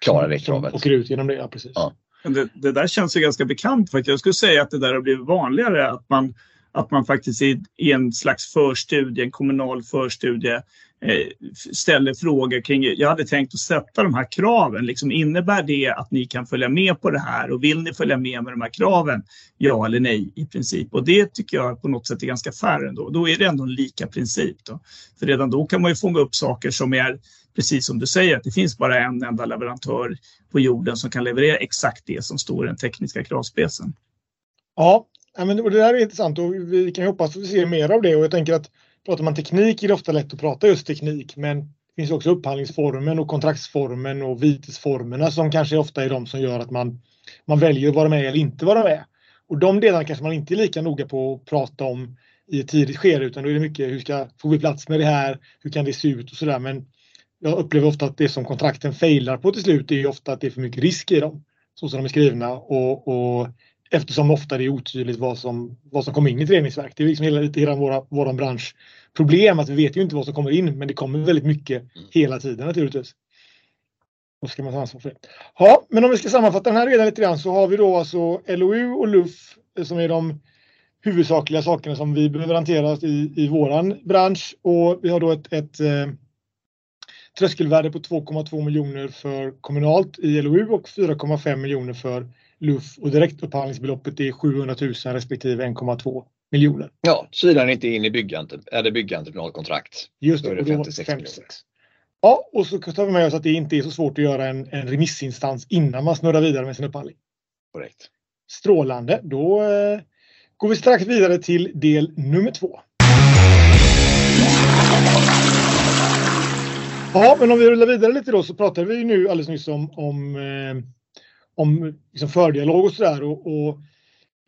klara det kravet. Och ut genom det, ja precis. Ja. Det, det, där känns ju ganska bekant faktiskt. Jag skulle säga att det där har blivit vanligare att man att man faktiskt i, i en slags förstudie, en kommunal förstudie, eh, ställer frågor kring, jag hade tänkt att sätta de här kraven, liksom, innebär det att ni kan följa med på det här och vill ni följa med med de här kraven? Ja eller nej i princip. Och det tycker jag på något sätt är ganska fair ändå. Då är det ändå en lika princip. Då. För redan då kan man ju fånga upp saker som är precis som du säger, att det finns bara en enda leverantör på jorden som kan leverera exakt det som står i den tekniska kravspecen. Ja, Ja, men det där är intressant och vi kan hoppas att vi ser mer av det och jag tänker att pratar man teknik är det ofta lätt att prata just teknik men det finns också upphandlingsformen och kontraktsformen och vitesformerna som kanske ofta är de som gör att man, man väljer att vara med eller inte vara med. Och de delarna kanske man inte är lika noga på att prata om i ett tidigt skede utan då är det mycket hur ska, får vi plats med det här, hur kan det se ut och sådär men jag upplever ofta att det som kontrakten failar på till slut är ofta att det är för mycket risk i dem. Så som de är skrivna och, och Eftersom ofta det är otydligt vad som, vad som kommer in i ett reningsverk. Det är liksom hela, hela våra, våran bransch problem att vi vet ju inte vad som kommer in men det kommer väldigt mycket hela tiden naturligtvis. Då ska man ta ansvar för det. Ja, men om vi ska sammanfatta den här redan lite grann så har vi då alltså LOU och LUF som är de huvudsakliga sakerna som vi behöver hantera i, i våran bransch och vi har då ett, ett eh, tröskelvärde på 2,2 miljoner för kommunalt i LOU och 4,5 miljoner för LUF och direktupphandlingsbeloppet är 700 000 respektive 1,2 miljoner. Ja, kilar inte in i byggandet, är det byggentreprenadkontrakt. Just det, då är det 56 56. Ja, och så tar vi med oss att det inte är så svårt att göra en, en remissinstans innan man snurrar vidare med sin upphandling. Korrekt. Strålande, då eh, går vi strax vidare till del nummer två. Ja, men om vi rullar vidare lite då så pratade vi nu alldeles nyss om, om eh, om liksom fördialog och sådär. Och, och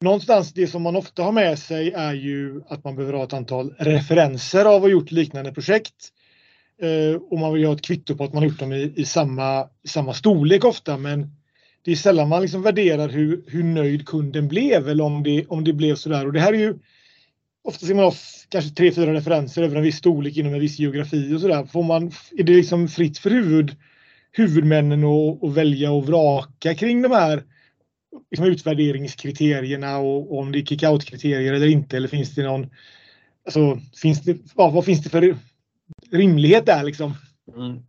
någonstans det som man ofta har med sig är ju att man behöver ha ett antal referenser av att ha gjort liknande projekt. Eh, och man vill ha ett kvitto på att man har gjort dem i, i, samma, i samma storlek ofta. Men det är sällan man liksom värderar hur, hur nöjd kunden blev eller om det, om det blev sådär. Och det här är ju Ofta ser man ha kanske tre, fyra referenser över en viss storlek inom en viss geografi och sådär. Får man, är det liksom fritt för huvud huvudmännen att, att välja och vraka kring de här liksom, utvärderingskriterierna och, och om det är kick-out kriterier eller inte eller finns det någon Alltså, finns det, vad, vad finns det för rimlighet där liksom? Mm.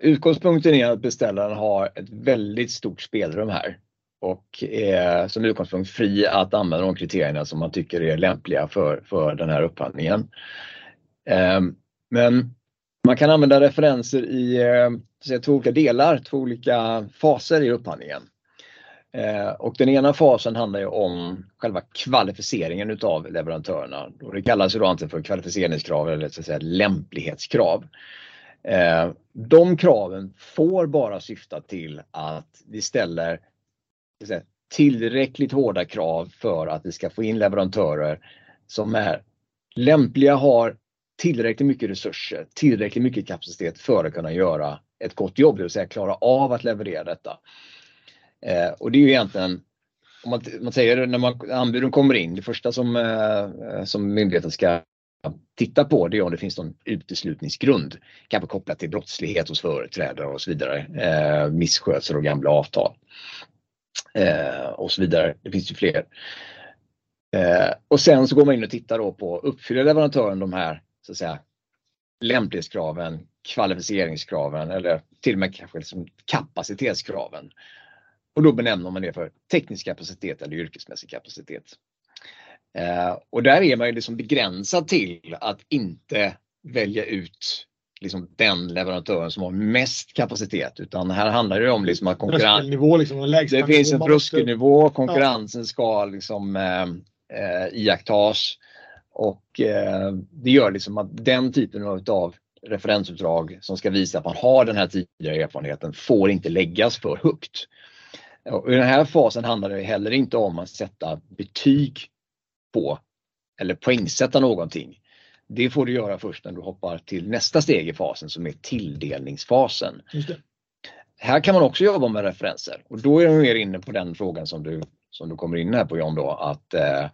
Utgångspunkten är att beställaren har ett väldigt stort spelrum här och är som utgångspunkt fri att använda de kriterierna som man tycker är lämpliga för, för den här upphandlingen. Ehm, men man kan använda referenser i eh, säga, två olika delar, två olika faser i upphandlingen. Eh, och den ena fasen handlar ju om själva kvalificeringen utav leverantörerna. Och det kallas ju då antingen för kvalificeringskrav eller så att säga, lämplighetskrav. Eh, de kraven får bara syfta till att vi ställer säga, tillräckligt hårda krav för att vi ska få in leverantörer som är lämpliga, har tillräckligt mycket resurser, tillräckligt mycket kapacitet för att kunna göra ett gott jobb, det vill säga klara av att leverera detta. Eh, och det är ju egentligen, om man, man säger när man, anbuden kommer in, det första som, eh, som myndigheten ska titta på det är om det finns någon uteslutningsgrund. Kanske kopplat till brottslighet hos företrädare och så vidare. Eh, misskötsel och gamla avtal. Eh, och så vidare. Det finns ju fler. Eh, och sen så går man in och tittar då på uppfyller leverantören de här så att säga, lämplighetskraven, kvalificeringskraven eller till och med kanske liksom kapacitetskraven. Och då benämner man det för teknisk kapacitet eller yrkesmässig kapacitet. Eh, och där är man ju liksom begränsad till att inte välja ut liksom den leverantören som har mest kapacitet utan här handlar det om liksom att konkurrens... Liksom, det finns en tröskelnivå, konkurrensen ska liksom eh, eh, iakttas och eh, det gör liksom att den typen av referensuppdrag som ska visa att man har den här tidigare erfarenheten får inte läggas för högt. Och I den här fasen handlar det heller inte om att sätta betyg på eller poängsätta någonting. Det får du göra först när du hoppar till nästa steg i fasen som är tilldelningsfasen. Här kan man också jobba med referenser och då är man mer inne på den frågan som du, som du kommer in här på John då att eh,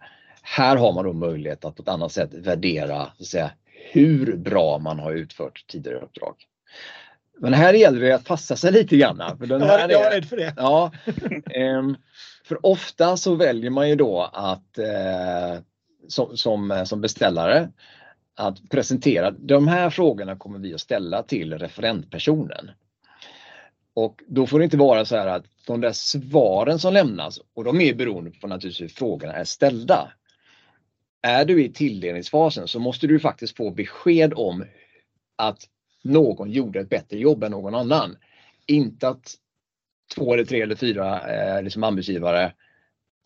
här har man då möjlighet att på ett annat sätt värdera så att säga, hur bra man har utfört tidigare uppdrag. Men här gäller det att passa sig lite grann. För den här jag är rädd för det. Ja, eh, för ofta så väljer man ju då att eh, som, som, som beställare att presentera de här frågorna kommer vi att ställa till referentpersonen. Och då får det inte vara så här att de där svaren som lämnas och de är beroende på naturligtvis hur frågorna är ställda. Är du i tilldelningsfasen så måste du faktiskt få besked om att någon gjorde ett bättre jobb än någon annan. Inte att två eller tre eller fyra eh, liksom anbudsgivare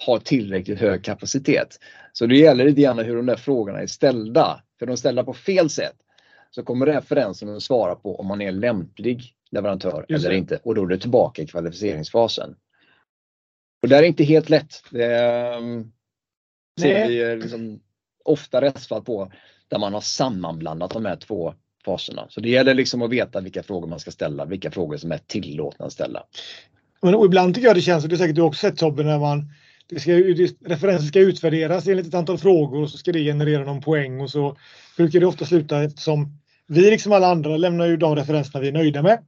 har tillräckligt hög kapacitet. Så det gäller lite grann hur de där frågorna är ställda. För de är ställda på fel sätt så kommer referensen att svara på om man är lämplig leverantör eller inte och då är det tillbaka i kvalificeringsfasen. Och det är inte helt lätt. Det um, ser vi liksom ofta rättsfall på där man har sammanblandat de här två faserna. Så det gäller liksom att veta vilka frågor man ska ställa, vilka frågor som är tillåtna att ställa. Men ibland tycker jag det känns, och det är säkert du också sett Tobbe, när man det ska, referensen ska utvärderas enligt ett antal frågor och så ska det generera någon poäng och så brukar det ofta sluta eftersom vi liksom alla andra lämnar ju de referenserna vi är nöjda med.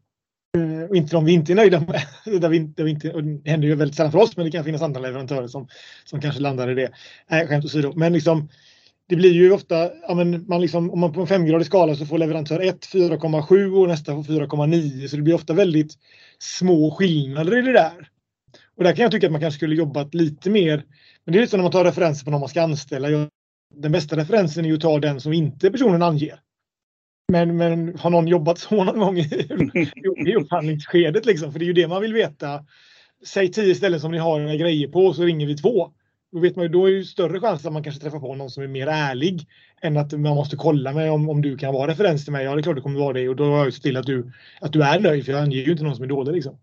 Eh, och inte de vi inte är nöjda med. där vi, där vi inte, och det händer ju väldigt sällan för oss men det kan finnas andra leverantörer som, som kanske landar i det. Nej, skämt åsido. Men liksom, det blir ju ofta, ja, men man liksom, om man på en femgradig skala så får leverantör 1 4,7 och nästa får 4,9 så det blir ofta väldigt små skillnader i det där. Och där kan jag tycka att man kanske skulle jobbat lite mer. Men det är lite som när man tar referenser på någon man ska anställa. Den bästa referensen är ju att ta den som inte personen anger. Men, men har någon jobbat så någon gång i, i upphandlingsskedet liksom? För det är ju det man vill veta. Säg tio ställen som ni har era grejer på så ringer vi två. Då, vet man ju, då är det större chans att man kanske träffar på någon som är mer ärlig än att man måste kolla med om, om du kan vara referens till mig. Ja, det är klart du kommer vara det och då har jag ju sett till att du, att du är nöjd för jag anger ju inte någon som är dålig. Liksom.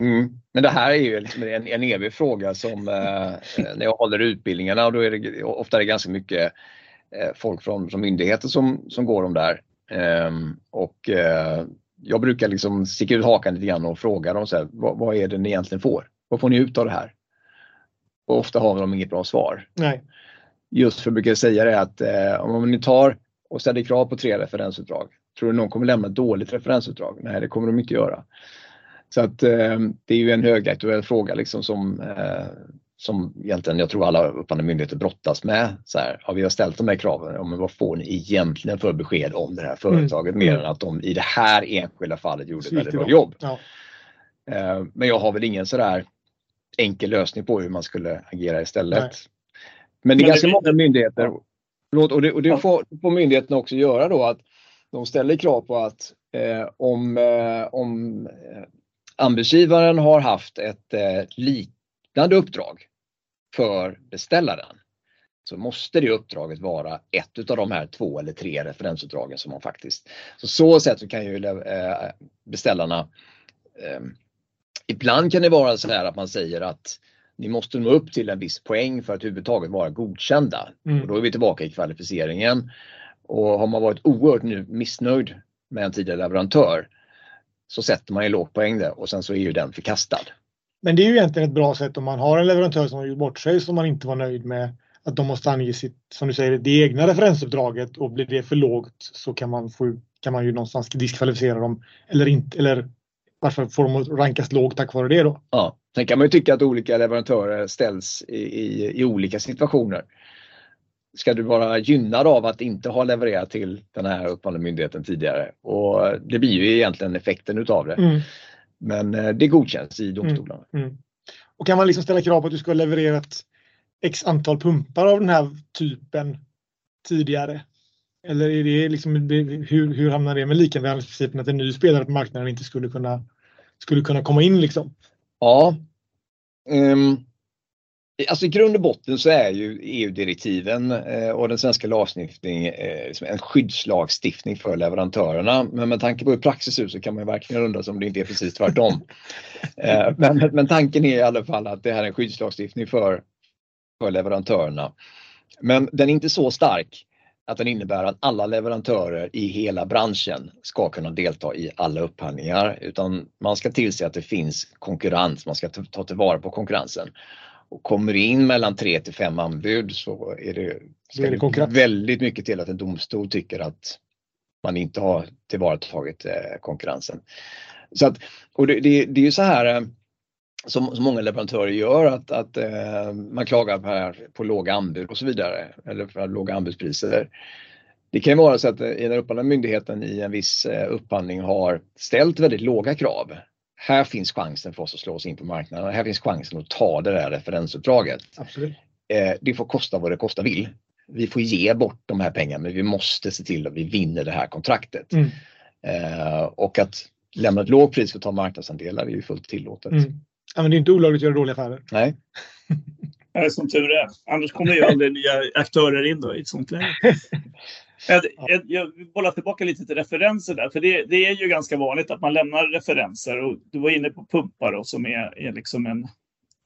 Mm. Men det här är ju liksom en, en evig fråga som eh, när jag håller utbildningarna och då är det ofta är det ganska mycket eh, folk från, från myndigheter som, som går de där. Eh, och eh, jag brukar liksom sticka ut hakan lite grann och fråga dem så här, vad, vad, är det ni egentligen får? Vad får ni ut av det här? Och ofta har de inget bra svar. Nej. Just för att jag brukar säga det att eh, om ni tar och ställer krav på tre referensuppdrag Tror du någon kommer lämna ett dåligt referensutdrag? Nej, det kommer de inte göra. Så att eh, det är ju en högaktuell fråga liksom som, eh, som egentligen jag tror alla upphandlande myndigheter brottas med. Så här, ja, vi har ställt de här kraven, ja, men vad får ni egentligen för besked om det här företaget mm. mer än att de i det här enskilda fallet gjorde ett väldigt bra jobb. Ja. Eh, men jag har väl ingen sådär enkel lösning på hur man skulle agera istället. Nej. Men det är ganska många myndigheter och det, och det får, får myndigheterna också göra då att de ställer krav på att eh, om, eh, om eh, anbudsgivaren har haft ett eh, liknande uppdrag för beställaren så måste det uppdraget vara ett av de här två eller tre referensutdragen som man faktiskt... Så så sätt så kan ju eh, beställarna eh, Ibland kan det vara så här att man säger att ni måste nå upp till en viss poäng för att överhuvudtaget vara godkända. Mm. Och då är vi tillbaka i kvalificeringen. Och har man varit oerhört nu missnöjd med en tidigare leverantör så sätter man en låg poäng där och sen så är ju den förkastad. Men det är ju egentligen ett bra sätt om man har en leverantör som har gjort bort sig som man inte var nöjd med att de måste ange sitt, som du säger, det egna referensuppdraget och blir det för lågt så kan man, få, kan man ju någonstans diskvalificera dem eller inte, eller varför får de rankas lågt tack vare det då? Ja, sen kan man ju tycka att olika leverantörer ställs i, i, i olika situationer. Ska du vara gynnad av att inte ha levererat till den här upphandlande myndigheten tidigare? Och det blir ju egentligen effekten utav det. Mm. Men eh, det godkänns i domstolarna. Mm. Mm. Och kan man liksom ställa krav på att du ska ha levererat x antal pumpar av den här typen tidigare? Eller är det liksom, hur, hur hamnar det med likabehandlingsprincipen att en ny spelare på marknaden inte skulle kunna, skulle kunna komma in liksom? Ja. Um, alltså i grund och botten så är ju EU-direktiven eh, och den svenska lagstiftningen eh, liksom en skyddslagstiftning för leverantörerna. Men med tanke på hur praxis ut så kan man verkligen undra om det inte är precis tvärtom. eh, men, men tanken är i alla fall att det här är en skyddslagstiftning för, för leverantörerna. Men den är inte så stark att den innebär att alla leverantörer i hela branschen ska kunna delta i alla upphandlingar utan man ska tillse att det finns konkurrens, man ska ta tillvara på konkurrensen. Och kommer in mellan tre till fem anbud så är det, ska det, det väldigt mycket till att en domstol tycker att man inte har tillvaratagit eh, konkurrensen. Så att, och det, det, det är ju så här eh, som, som många leverantörer gör att, att eh, man klagar på, här, på låga anbud och så vidare eller för låga anbudspriser. Det kan ju vara så att eh, den upphandlande myndigheten i en viss eh, upphandling har ställt väldigt låga krav. Här finns chansen för oss att slå oss in på marknaden. Här finns chansen att ta det där referensuppdraget. Absolut. Eh, det får kosta vad det kosta vill. Vi får ge bort de här pengarna men vi måste se till att vi vinner det här kontraktet. Mm. Eh, och att lämna ett lågt pris för att ta marknadsandelar är ju fullt tillåtet. Mm. Ja, men det är inte olagligt att göra dåliga affärer. Nej. Nej, som tur är. Annars kommer ju aldrig nya aktörer in då i ett sånt läge. Jag, jag, jag bollar tillbaka lite till referenser där, för det, det, är ju ganska vanligt att man lämnar referenser och du var inne på pumpar då, som är, är liksom en,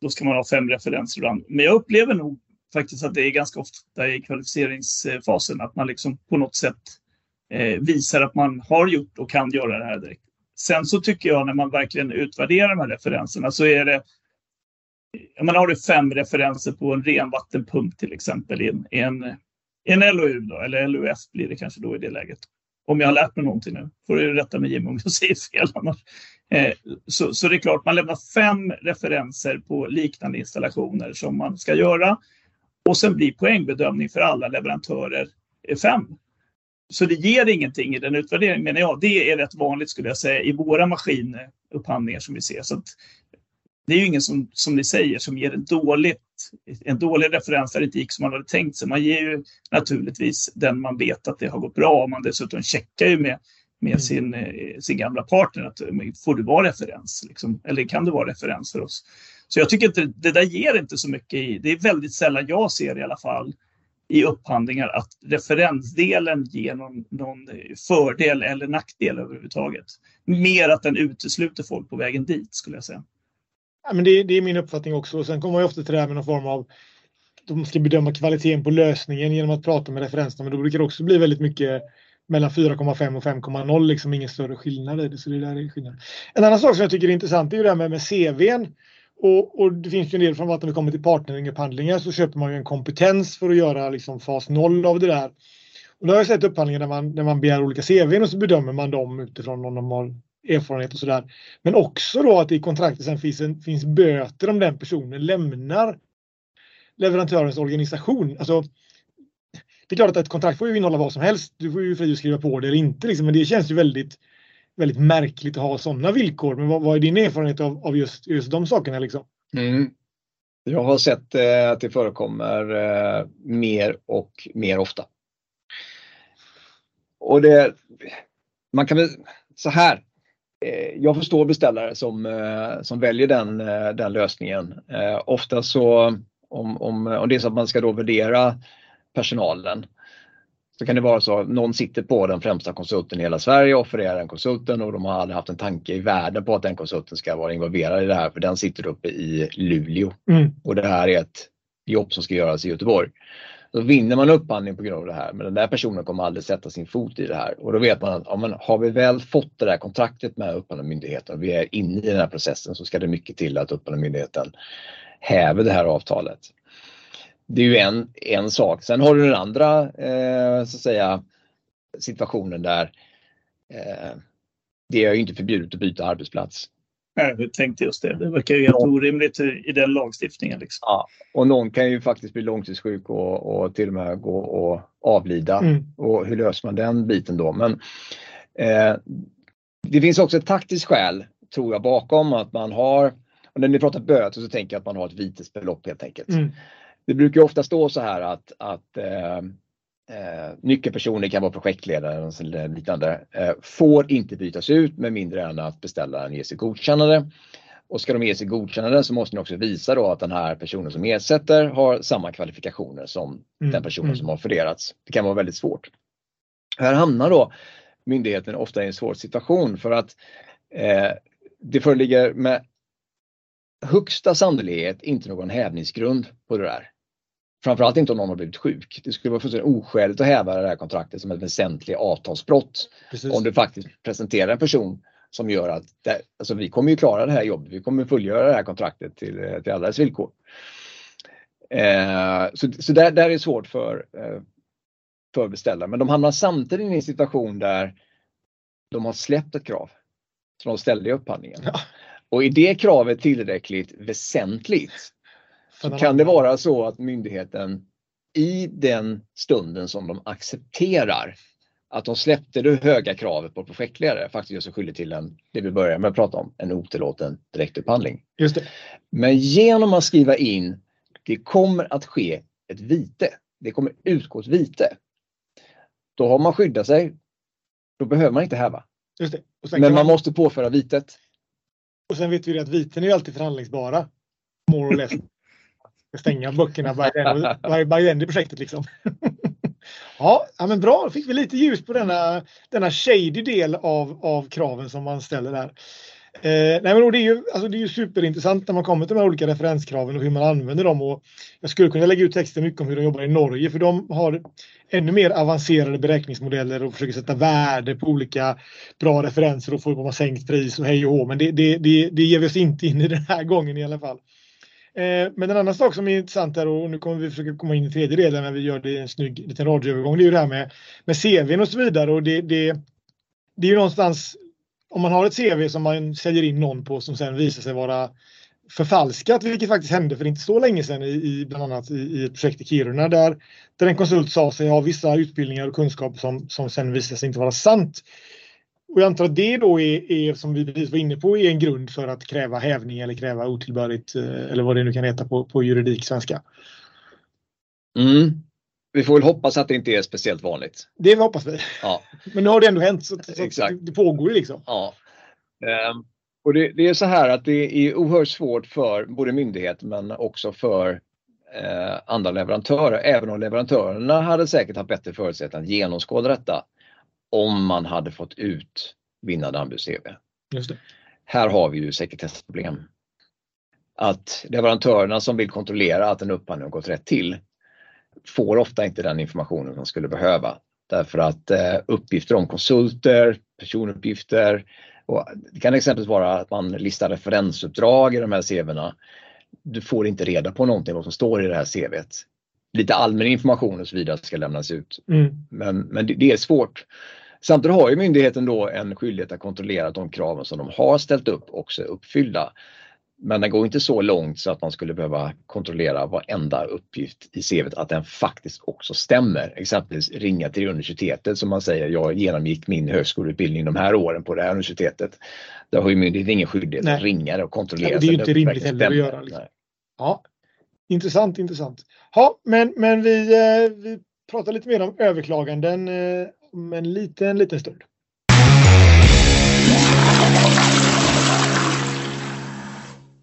då ska man ha fem referenser ibland. Men jag upplever nog faktiskt att det är ganska ofta i kvalificeringsfasen att man liksom på något sätt eh, visar att man har gjort och kan göra det här direkt. Sen så tycker jag när man verkligen utvärderar de här referenserna så är det man har du fem referenser på en renvattenpump till exempel i en, en, en LOU då, eller LUF blir det kanske då i det läget. Om jag har lärt mig någonting nu. Får du rätta mig Jim om jag säger fel annars. Eh, så, så det är klart, man lämnar fem referenser på liknande installationer som man ska göra. Och sen blir poängbedömning för alla leverantörer eh, fem. Så det ger ingenting i den utvärderingen menar jag. Det är rätt vanligt skulle jag säga i våra maskinupphandlingar som vi ser. Så det är ju ingen som, som ni säger, som ger en, dåligt, en dålig referens inte gick som man hade tänkt sig. Man ger ju naturligtvis den man vet att det har gått bra. Man dessutom checkar ju med, med mm. sin, eh, sin gamla partner att får du vara referens? Liksom, eller kan du vara referens för oss? Så jag tycker inte det där ger inte så mycket i. Det är väldigt sällan jag ser i alla fall i upphandlingar att referensdelen ger någon, någon fördel eller nackdel överhuvudtaget. Mer att den utesluter folk på vägen dit skulle jag säga. Ja, men det, det är min uppfattning också. sen kommer man ofta till det här med någon form av de ska bedöma kvaliteten på lösningen genom att prata med referenserna. Men då brukar det också bli väldigt mycket mellan 4,5 och 5,0. Liksom ingen större skillnad i det. Så det där är skillnad. En annan sak som jag tycker är intressant är ju det här med, med CVn. Och, och, det finns ju en del från att när det kommer till partnerupphandlingar så köper man ju en kompetens för att göra liksom fas 0 av det där. Och då har jag sett upphandlingar där man, där man begär olika CV och så bedömer man dem utifrån om de har erfarenhet och sådär. Men också då att det i kontraktet sen finns, en, finns böter om den personen lämnar leverantörens organisation. Alltså, det är klart att ett kontrakt får ju innehålla vad som helst. Du får ju fri att skriva på det eller inte. Liksom. Men det känns ju väldigt, väldigt märkligt att ha sådana villkor. Men vad, vad är din erfarenhet av, av just, just de sakerna? Liksom? Mm. Jag har sett eh, att det förekommer eh, mer och mer ofta. Och det, man kan väl, så här, eh, jag förstår beställare som, eh, som väljer den, eh, den lösningen. Eh, ofta så om, om, om det är så att man ska då värdera personalen så kan det vara så att någon sitter på den främsta konsulten i hela Sverige och offererar den konsulten och de har aldrig haft en tanke i världen på att den konsulten ska vara involverad i det här för den sitter uppe i Luleå. Mm. Och det här är ett jobb som ska göras i Göteborg. Då vinner man upphandling på grund av det här men den där personen kommer aldrig sätta sin fot i det här. Och då vet man att ja, men har vi väl fått det där kontraktet med upphandlingsmyndigheten och vi är inne i den här processen så ska det mycket till att upphandlingsmyndigheten häver det här avtalet det är ju en, en sak. Sen har du den andra eh, så att säga, situationen där eh, det är ju inte förbjudet att byta arbetsplats. Nej, jag tänkte just det. Det verkar ju helt orimligt i den lagstiftningen. Liksom. Ja, och någon kan ju faktiskt bli långtidssjuk och, och till och med gå och avlida. Mm. Och hur löser man den biten då? Men eh, det finns också ett taktiskt skäl, tror jag, bakom att man har, och när ni pratar böter så tänker jag att man har ett vitesbelopp helt enkelt. Mm det brukar ofta stå så här att, att eh, eh, nyckelpersoner kan vara projektledare eller liknande, eh, får inte bytas ut med mindre än att beställaren ger sig godkännande. Och ska de ge sig godkännande så måste ni också visa då att den här personen som ersätter har samma kvalifikationer som mm. den personen mm. som har offererats. Det kan vara väldigt svårt. Här hamnar då myndigheten ofta i en svår situation för att eh, det föreligger med högsta sannolikhet inte någon hävningsgrund på det där. Framförallt inte om någon har blivit sjuk. Det skulle vara fullständigt oskäligt att häva det här kontraktet som ett väsentligt avtalsbrott. Precis. Om du faktiskt presenterar en person som gör att det, alltså vi kommer ju klara det här jobbet. Vi kommer fullgöra det här kontraktet till, till alla dess villkor. Eh, så så där, där är det svårt för, eh, för beställare. Men de hamnar samtidigt i en situation där de har släppt ett krav som de ställde i upphandlingen. Ja. Och är det kravet tillräckligt väsentligt så kan det vara så att myndigheten i den stunden som de accepterar att de släppte det höga kravet på projektledare faktiskt gör sig skyldig till en, det vi börjar med att prata om, en otillåten direktupphandling. Just det. Men genom att skriva in det kommer att ske ett vite, det kommer utgå ett vite. Då har man skyddat sig. Då behöver man inte häva. Men man, man måste påföra vitet. Och sen vet vi att viten är alltid förhandlingsbara. More or less stänga böckerna by the end i projektet. Liksom. ja, ja, men bra. Då fick vi lite ljus på denna, denna shady del av, av kraven som man ställer där. Eh, nej, men det, är ju, alltså det är ju superintressant när man kommer till de här olika referenskraven och hur man använder dem. Och jag skulle kunna lägga ut texten mycket om hur de jobbar i Norge för de har ännu mer avancerade beräkningsmodeller och försöker sätta värde på olika bra referenser och få man sänkt pris och hej och hå. Men det, det, det, det ger vi oss inte in i den här gången i alla fall. Eh, men en annan sak som är intressant här och nu kommer vi försöka komma in i tredje delen när vi gör det i en snygg liten radioövergång. Det är ju det här med, med CVn och så vidare och det, det, det är ju någonstans om man har ett CV som man säljer in någon på som sen visar sig vara förfalskat, vilket faktiskt hände för inte så länge sedan i, i bland annat i, i, ett projekt i Kiruna där, där en konsult sa sig ha vissa utbildningar och kunskaper som, som sen visade sig inte vara sant. Och jag antar att det då är, är, som vi precis var inne på, är en grund för att kräva hävning eller kräva otillbörligt eh, eller vad det nu kan heta på, på juridik svenska. Mm. Vi får väl hoppas att det inte är speciellt vanligt. Det hoppas vi. Ja. Men nu har det ändå hänt så, så Exakt. det pågår ju liksom. Ja. Um, och det, det, är så här att det är oerhört svårt för både myndighet men också för eh, andra leverantörer. Även om leverantörerna hade säkert haft bättre förutsättningar att genomskåda detta om man hade fått ut vinnande anbuds-CV. Här har vi ju sekretessproblem. Att leverantörerna som vill kontrollera att en upphandling har gått rätt till får ofta inte den informationen de skulle behöva. Därför att eh, uppgifter om konsulter, personuppgifter och det kan exempelvis vara att man listar referensuppdrag i de här CVna. Du får inte reda på någonting vad som står i det här CVet lite allmän information och så vidare ska lämnas ut. Mm. Men, men det, det är svårt. Samtidigt har ju myndigheten då en skyldighet att kontrollera att de kraven som de har ställt upp också är uppfyllda. Men den går inte så långt så att man skulle behöva kontrollera varenda uppgift i CVt att den faktiskt också stämmer. Exempelvis ringa till universitetet som man säger, jag genomgick min högskoleutbildning de här åren på det här universitetet. Där har ju myndigheten ingen skyldighet att ringa och kontrollera. Ja, det är ju inte rimligt heller att göra, liksom. Ja, intressant, intressant. Ja, men, men vi, eh, vi pratar lite mer om överklaganden eh, om en liten, liten stund.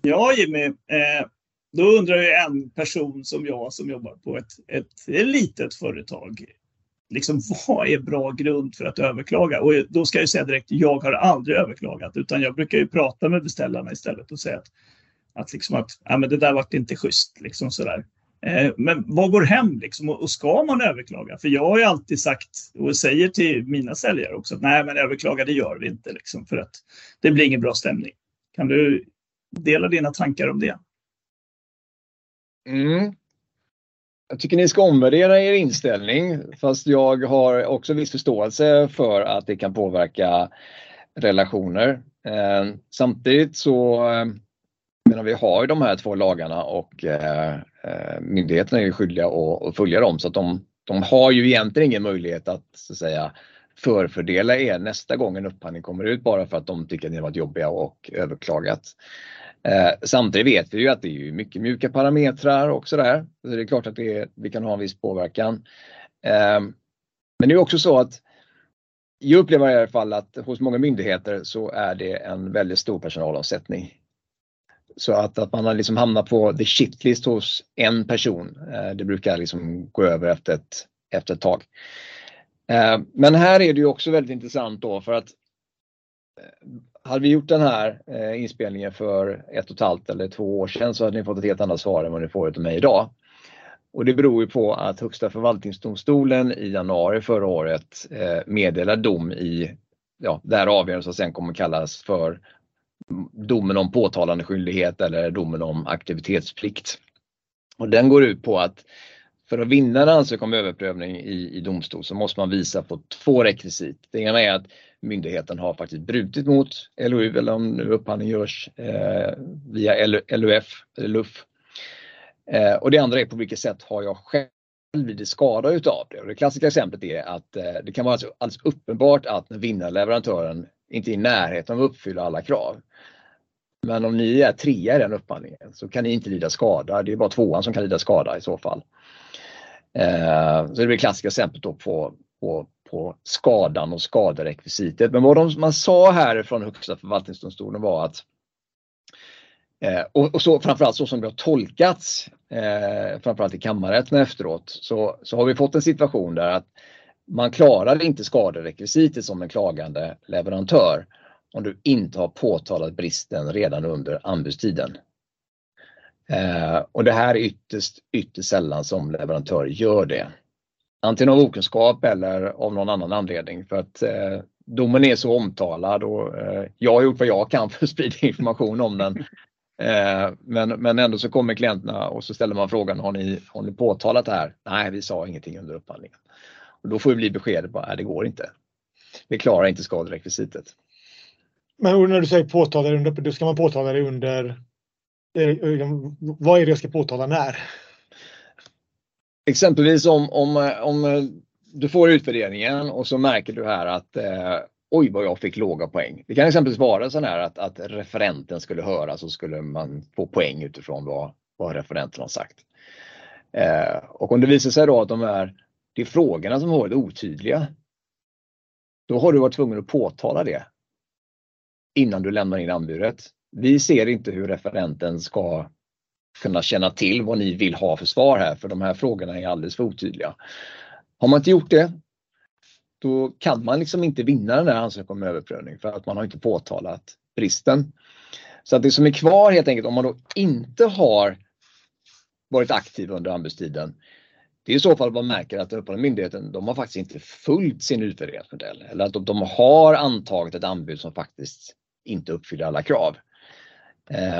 Ja, Jimmy. Eh, då undrar ju en person som jag som jobbar på ett, ett, ett litet företag. Liksom, vad är bra grund för att överklaga? Och då ska jag säga direkt, jag har aldrig överklagat. Utan jag brukar ju prata med beställarna istället och säga att, att, liksom att ja, men det där vart inte schysst. Liksom sådär. Eh, men vad går hem liksom? Och, och ska man överklaga? För jag har ju alltid sagt och säger till mina säljare också att nej, men överklaga det gör vi inte. Liksom, för att det blir ingen bra stämning. Kan du dela dina tankar om det? Mm. Jag tycker ni ska omvärdera er inställning fast jag har också viss förståelse för att det kan påverka relationer. Eh, samtidigt så eh, menar vi har ju de här två lagarna och eh, eh, myndigheterna är ju skyldiga att, att följa dem så att de, de har ju egentligen ingen möjlighet att så att säga förfördela er nästa gång en upphandling kommer ut bara för att de tycker att ni har varit jobbiga och överklagat. Eh, samtidigt vet vi ju att det är mycket mjuka parametrar och sådär. Så det är klart att det, vi kan ha en viss påverkan. Eh, men det är också så att jag upplever i alla fall att hos många myndigheter så är det en väldigt stor personalomsättning. Så att, att man har liksom hamnat på the shitlist hos en person, eh, det brukar liksom gå över efter ett, efter ett tag. Eh, men här är det ju också väldigt intressant då för att eh, hade vi gjort den här eh, inspelningen för ett och ett halvt eller två år sedan så hade ni fått ett helt annat svar än vad ni får av mig idag. Och det beror ju på att Högsta förvaltningsdomstolen i januari förra året meddelade dom i ja, det här avgörandet som sen kommer kallas för domen om påtalande skyldighet eller domen om aktivitetsplikt. Och den går ut på att för att vinna en ansökan om överprövning i, i domstol så måste man visa på två rekvisit. Det ena är att myndigheten har faktiskt brutit mot LOU eller om nu upphandling görs eh, via LUF eller LUF. Eh, och det andra är på vilket sätt har jag själv lidit skada utav det. Och det klassiska exemplet är att eh, det kan vara alltså alldeles uppenbart att när vinnarleverantören inte är i närheten av att uppfylla alla krav. Men om ni är trea i den upphandlingen så kan ni inte lida skada. Det är bara tvåan som kan lida skada i så fall. Eh, så det blir klassiska exemplet då på, på, på skadan och skaderekvisitet. Men vad de, man sa här från Högsta förvaltningsdomstolen var att Eh, och, och så framförallt så som det har tolkats, eh, framförallt i kammarrätten efteråt, så, så har vi fått en situation där att man klarar inte skaderekvisitet som en klagande leverantör om du inte har påtalat bristen redan under anbudstiden. Eh, och det här är ytterst, ytterst sällan som leverantörer gör det. Antingen av okunskap eller av någon annan anledning för att eh, domen är så omtalad och eh, jag har gjort vad jag kan för att sprida information om den. Eh, men, men ändå så kommer klienterna och så ställer man frågan, har ni, har ni påtalat det här? Nej, vi sa ingenting under upphandlingen. Och då får vi bli beskedet bara, nej det går inte. Vi klarar inte skaderekvisitet. Men när du säger påtala det under, då ska man påtala det under Eh, eh, eh, vad är det jag ska påtala när? Exempelvis om, om, om du får utvärderingen och så märker du här att eh, oj vad jag fick låga poäng. Det kan exempelvis vara så här att, att referenten skulle höra så skulle man få poäng utifrån vad, vad referenten har sagt. Eh, och om det visar sig då att de är, det är frågorna som har varit otydliga. Då har du varit tvungen att påtala det innan du lämnar in anbudet. Vi ser inte hur referenten ska kunna känna till vad ni vill ha för svar här för de här frågorna är alldeles för otydliga. Har man inte gjort det då kan man liksom inte vinna den här ansökan om överprövning för att man har inte påtalat bristen. Så att det som är kvar helt enkelt om man då inte har varit aktiv under anbudstiden det är i så fall man märker att den upphandlande myndigheten de har faktiskt inte följt sin utvärderingsmodell eller att de, de har antagit ett anbud som faktiskt inte uppfyller alla krav.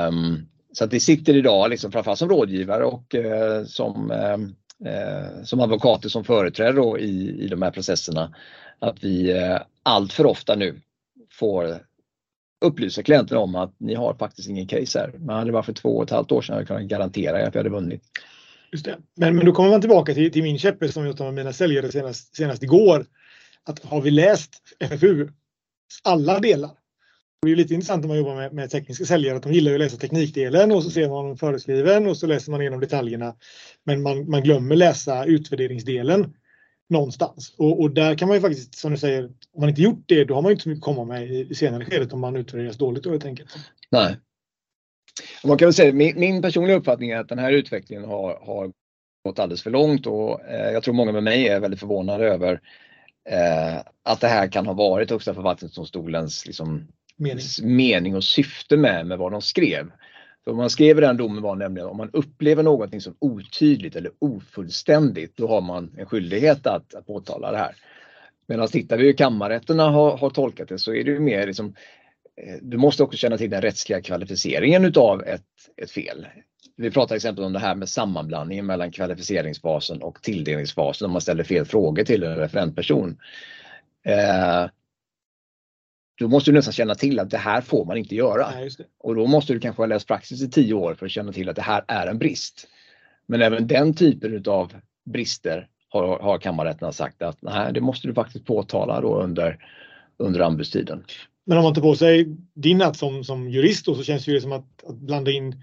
Um, så att det sitter idag, liksom, framförallt som rådgivare och uh, som, ehm, eh, som advokater som företräder i, i de här processerna att vi eh, allt för ofta nu får upplysa klienterna om att ni har faktiskt ingen case här. Man hade bara för två och ett halvt år sedan hade jag kunnat garantera att vi hade vunnit. Just det. Men, men då kommer man tillbaka till, till min käpphäst som jag tar med mina säljare senast, senast igår. Att har vi läst FFU, alla delar, det är lite intressant när man jobbar med, med tekniska säljare att de gillar att läsa teknikdelen och så ser man föreskriven och så läser man igenom detaljerna. Men man, man glömmer läsa utvärderingsdelen någonstans. Och, och, där kan man ju faktiskt, som du säger, om man inte gjort det, då har man inte så mycket att komma med i, i senare skedet om man utvärderas dåligt då helt enkelt. Nej. Man kan väl säga, min, min personliga uppfattning är att den här utvecklingen har, har gått alldeles för långt och eh, jag tror många med mig är väldigt förvånade över eh, att det här kan ha varit Högsta förvaltningsdomstolens liksom, mening. mening och syfte med, med vad de skrev. För man skrev i den domen var nämligen om man upplever någonting som otydligt eller ofullständigt, då har man en skyldighet att, att påtala det här. Medan tittar vi hur kammarrätterna har, har tolkat det så är det ju mer liksom, eh, du måste också känna till den rättsliga kvalificeringen utav ett, ett fel. Vi pratar exempel om det här med sammanblandningen mellan kvalificeringsfasen och tilldelningsfasen om man ställer fel frågor till en referentperson. Eh, då måste du nästan känna till att det här får man inte göra. Nej, och då måste du kanske ha läst praxis i tio år för att känna till att det här är en brist. Men även den typen av brister har, har kammarrätten sagt att nej, det måste du faktiskt påtala då under, under anbudstiden. Men om man tar på sig din hatt som, som jurist då, så känns det ju som att, att blanda in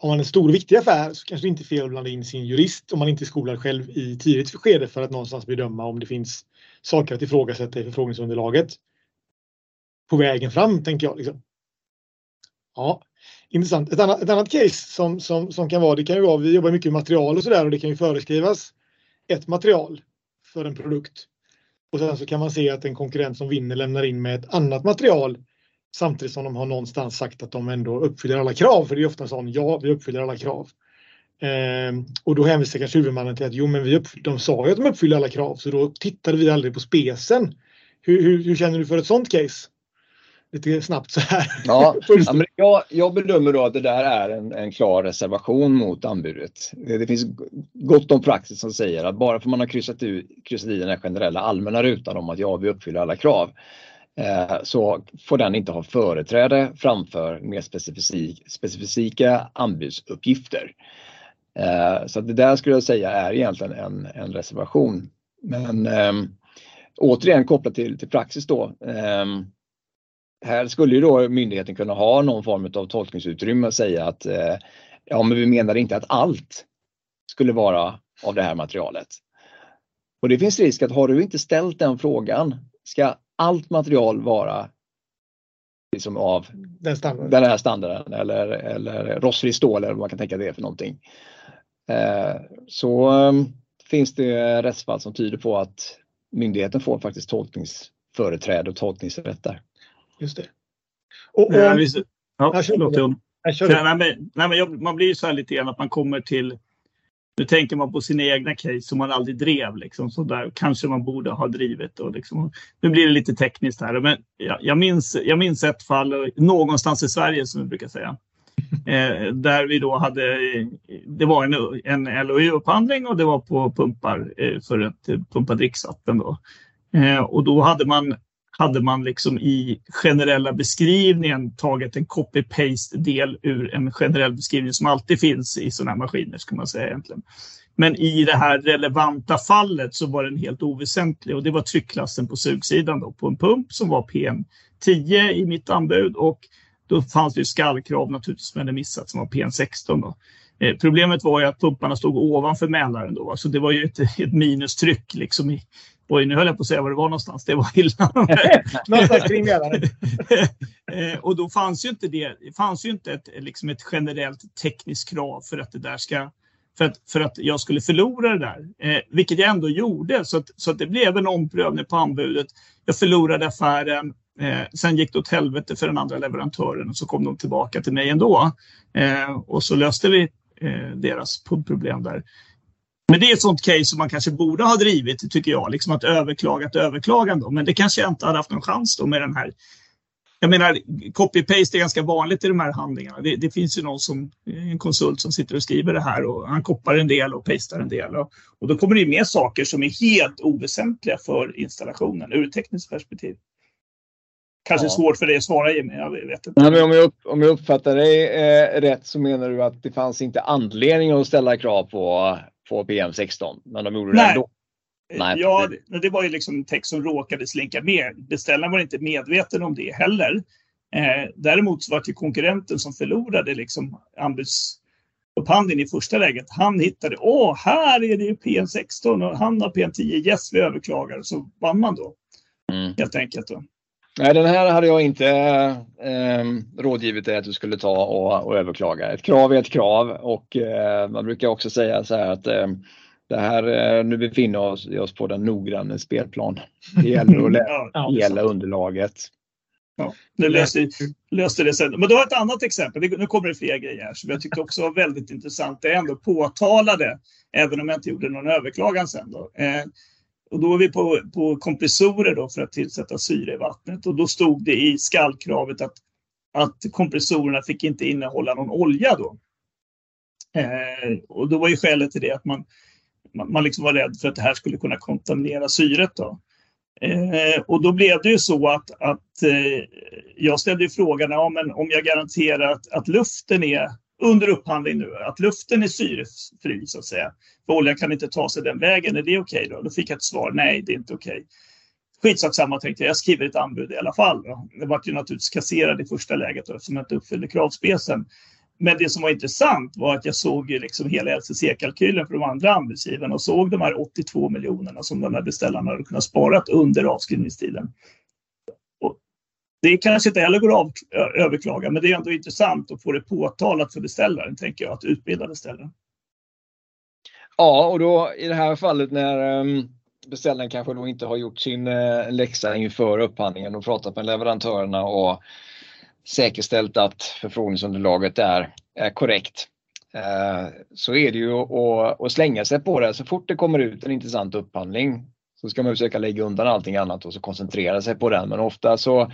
om man har en stor och viktig affär så kanske det inte är fel att blanda in sin jurist om man inte är skolad själv i tidigt skede för att någonstans bedöma om det finns saker att ifrågasätta i förfrågningsunderlaget på vägen fram, tänker jag. Liksom. Ja, intressant. Ett annat, ett annat case som, som, som kan vara, det kan ju vara, vi jobbar mycket med material och sådär och det kan ju föreskrivas ett material för en produkt. Och sen så kan man se att en konkurrent som vinner lämnar in med ett annat material samtidigt som de har någonstans sagt att de ändå uppfyller alla krav. För det är ofta sån, ja, vi uppfyller alla krav. Eh, och då hänvisar kanske huvudmannen till att jo, men vi de sa ju att de uppfyller alla krav, så då tittade vi aldrig på spesen. Hur, hur, hur känner du för ett sånt case? Lite snabbt så här. Ja, men jag, jag, bedömer då att det där är en, en klar reservation mot anbudet. Det, det finns gott om praxis som säger att bara för man har kryssat, ut, kryssat i den här generella allmänna rutan om att ja, vi uppfyller alla krav eh, så får den inte ha företräde framför mer specifik, specifika anbudsuppgifter. Eh, så det där skulle jag säga är egentligen en, en reservation. Men eh, återigen kopplat till, till praxis då. Eh, här skulle ju då myndigheten kunna ha någon form av tolkningsutrymme och säga att eh, ja, men vi menar inte att allt skulle vara av det här materialet. Och det finns risk att har du inte ställt den frågan, ska allt material vara liksom av den, standard. den här standarden eller, eller rostfri stål eller vad man kan tänka det för någonting. Eh, så eh, finns det rättsfall som tyder på att myndigheten får faktiskt tolkningsföreträde och tolkningsrätt där. Just det. Och, och, ja, visst, ja, förlåt, nej, men, nej, men jag, man blir ju så här lite grann att man kommer till nu tänker man på sina egna case som man aldrig drev. Liksom, så där kanske man borde ha drivit. Och liksom, nu blir det lite tekniskt här. Men jag, jag, minns, jag minns ett fall någonstans i Sverige som vi brukar säga. Eh, där vi då hade, det var en, en LOU-upphandling och det var på pumpar eh, för att pumpa dricksvatten. Då. Eh, och då hade man hade man liksom i generella beskrivningen tagit en copy-paste del ur en generell beskrivning som alltid finns i sådana här maskiner, ska man säga egentligen. Men i det här relevanta fallet så var den helt oväsentlig och det var tryckklassen på sugsidan då, på en pump som var PM10 i mitt anbud och då fanns det ju skallkrav naturligtvis som hade missat som var PM16. Då. Eh, problemet var ju att pumparna stod ovanför mälaren då, så det var ju ett, ett minustryck liksom i, Oj, nu höll jag på att säga var det var någonstans. Det var illa. någonstans kring Mälaren. Eh, och då fanns ju inte det. Det fanns ju inte ett, liksom ett generellt tekniskt krav för att det där ska för att, för att jag skulle förlora det där. Eh, vilket jag ändå gjorde. Så, att, så att det blev en omprövning på anbudet. Jag förlorade affären. Eh, sen gick det åt helvete för den andra leverantören och så kom de tillbaka till mig ändå. Eh, och så löste vi eh, deras problem där. Men det är ett sånt case som man kanske borde ha drivit, tycker jag. Liksom att överklaga ett överklagande. Men det kanske jag inte hade haft någon chans då med den här jag menar, copy-paste är ganska vanligt i de här handlingarna. Det, det, finns ju någon som, en konsult som sitter och skriver det här och han koppar en del och pastar en del. Och, och då kommer det med saker som är helt oväsentliga för installationen ur ett tekniskt perspektiv. Kanske ja. svårt för dig att svara Jimmy, jag vet inte. Ja, men om, jag upp, om jag uppfattar dig eh, rätt så menar du att det fanns inte anledning att ställa krav på, på PM16, men de gjorde Nej. det ändå? Nej, ja, det, det var ju liksom text som råkade slinka med. Beställaren var inte medveten om det heller. Eh, däremot så var det konkurrenten som förlorade liksom anbudsupphandlingen i första läget. Han hittade, åh, här är det ju PM16 och han har PM10, yes, vi överklagar. Så vann man då. Mm. Helt enkelt. Då. Nej, den här hade jag inte eh, rådgivit dig att du skulle ta och, och, överklaga. Ett krav är ett krav och eh, man brukar också säga så här att eh, det här, eh, nu befinner vi oss på den noggranna spelplan. Det gäller att läsa ja, hela underlaget. Ja, nu löste, löste det sen. Men då har ett annat exempel. Nu kommer det fler grejer här som jag tyckte också var väldigt intressant. Det jag ändå påtalade, även om jag inte gjorde någon överklagan sen. Då. Och då är vi på, på kompressorer då för att tillsätta syre i vattnet. Och då stod det i skallkravet att, att kompressorerna fick inte innehålla någon olja då. Eh, och då var ju skälet till det att man, man, man liksom var rädd för att det här skulle kunna kontaminera syret. Då. Eh, och då blev det ju så att, att eh, jag ställde frågan ja, men om jag garanterar att, att luften är under upphandling nu, att luften är syrefri så att säga. För oljan kan inte ta sig den vägen, är det okej okay då? Då fick jag ett svar, nej det är inte okej. Okay. Skitsak samma tänkte jag, jag skriver ett anbud i alla fall. Då. Det var ju naturligtvis kasserad i första läget då, eftersom jag inte uppfyllde kravspecen. Men det som var intressant var att jag såg ju liksom hela LCC-kalkylen för de andra anbudsgivarna och såg de här 82 miljonerna som de här beställarna hade kunnat spara under avskrivningstiden. Det kanske inte heller går att överklaga, men det är ändå intressant att få det påtalat för beställaren, tänker jag, att utbilda beställaren. Ja, och då i det här fallet när ehm, beställaren kanske då inte har gjort sin eh, läxa inför upphandlingen och pratat med leverantörerna och säkerställt att förfrågningsunderlaget är, är korrekt. Eh, så är det ju att, att slänga sig på det. Så fort det kommer ut en intressant upphandling så ska man försöka lägga undan allting annat och så koncentrera sig på den. Men ofta så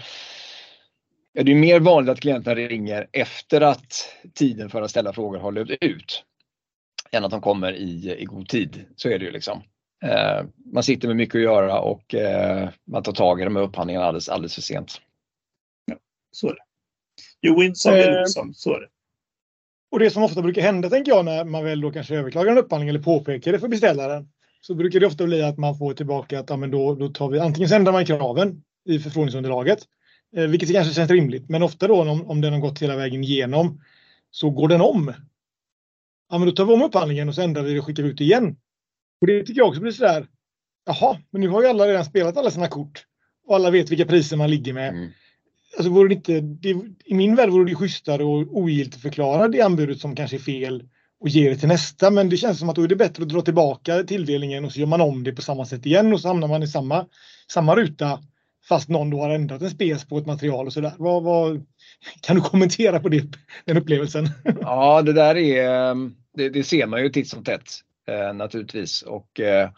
är det mer vanligt att klienterna ringer efter att tiden för att ställa frågor har löpt ut. Än att de kommer i, i god tid. Så är det ju liksom. Eh, man sitter med mycket att göra och eh, man tar tag i de här upphandlingarna alldeles, alldeles för sent. Ja, så är det. You win some, you lose some. Så är det. Och det som ofta brukar hända, tänker jag, när man väl då kanske överklagar en upphandling eller påpekar det för beställaren, så brukar det ofta bli att man får tillbaka att ja, men då, då tar vi antingen så ändrar man kraven i förfrågningsunderlaget, eh, vilket kanske känns rimligt, men ofta då om, om den har gått hela vägen igenom så går den om. Ja, men då tar vi om upphandlingen och så ändrar vi det och skickar ut igen. Och det tycker jag också blir sådär, jaha, men nu har ju alla redan spelat alla sina kort och alla vet vilka priser man ligger med. Mm alltså vore det inte, det, I min värld vore det schysstare att ogiltigt förklara det anbudet som kanske är fel och ger det till nästa. Men det känns som att då är det bättre att dra tillbaka tilldelningen och så gör man om det på samma sätt igen och så hamnar man i samma, samma ruta fast någon då har ändrat en spes på ett material och sådär. Vad, vad, kan du kommentera på det, den upplevelsen? Ja, det där är, det, det ser man ju titt som tätt eh, naturligtvis och eh,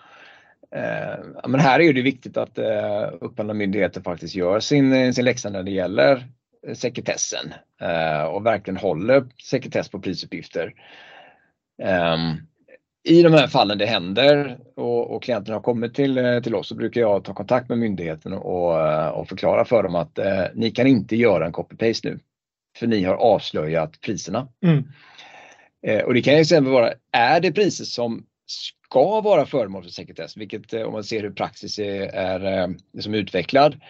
Eh, men här är det viktigt att eh, upphandlande myndigheter faktiskt gör sin, sin läxa när det gäller sekretessen eh, och verkligen håller sekretess på prisuppgifter. Eh, I de här fallen det händer och, och klienterna har kommit till, till oss så brukar jag ta kontakt med myndigheten och, och förklara för dem att eh, ni kan inte göra en copy-paste nu. För ni har avslöjat priserna. Mm. Eh, och det kan ju exempel vara, är det priser som ska vara föremål för sekretess, vilket eh, om man ser hur praxis är, är eh, liksom utvecklad,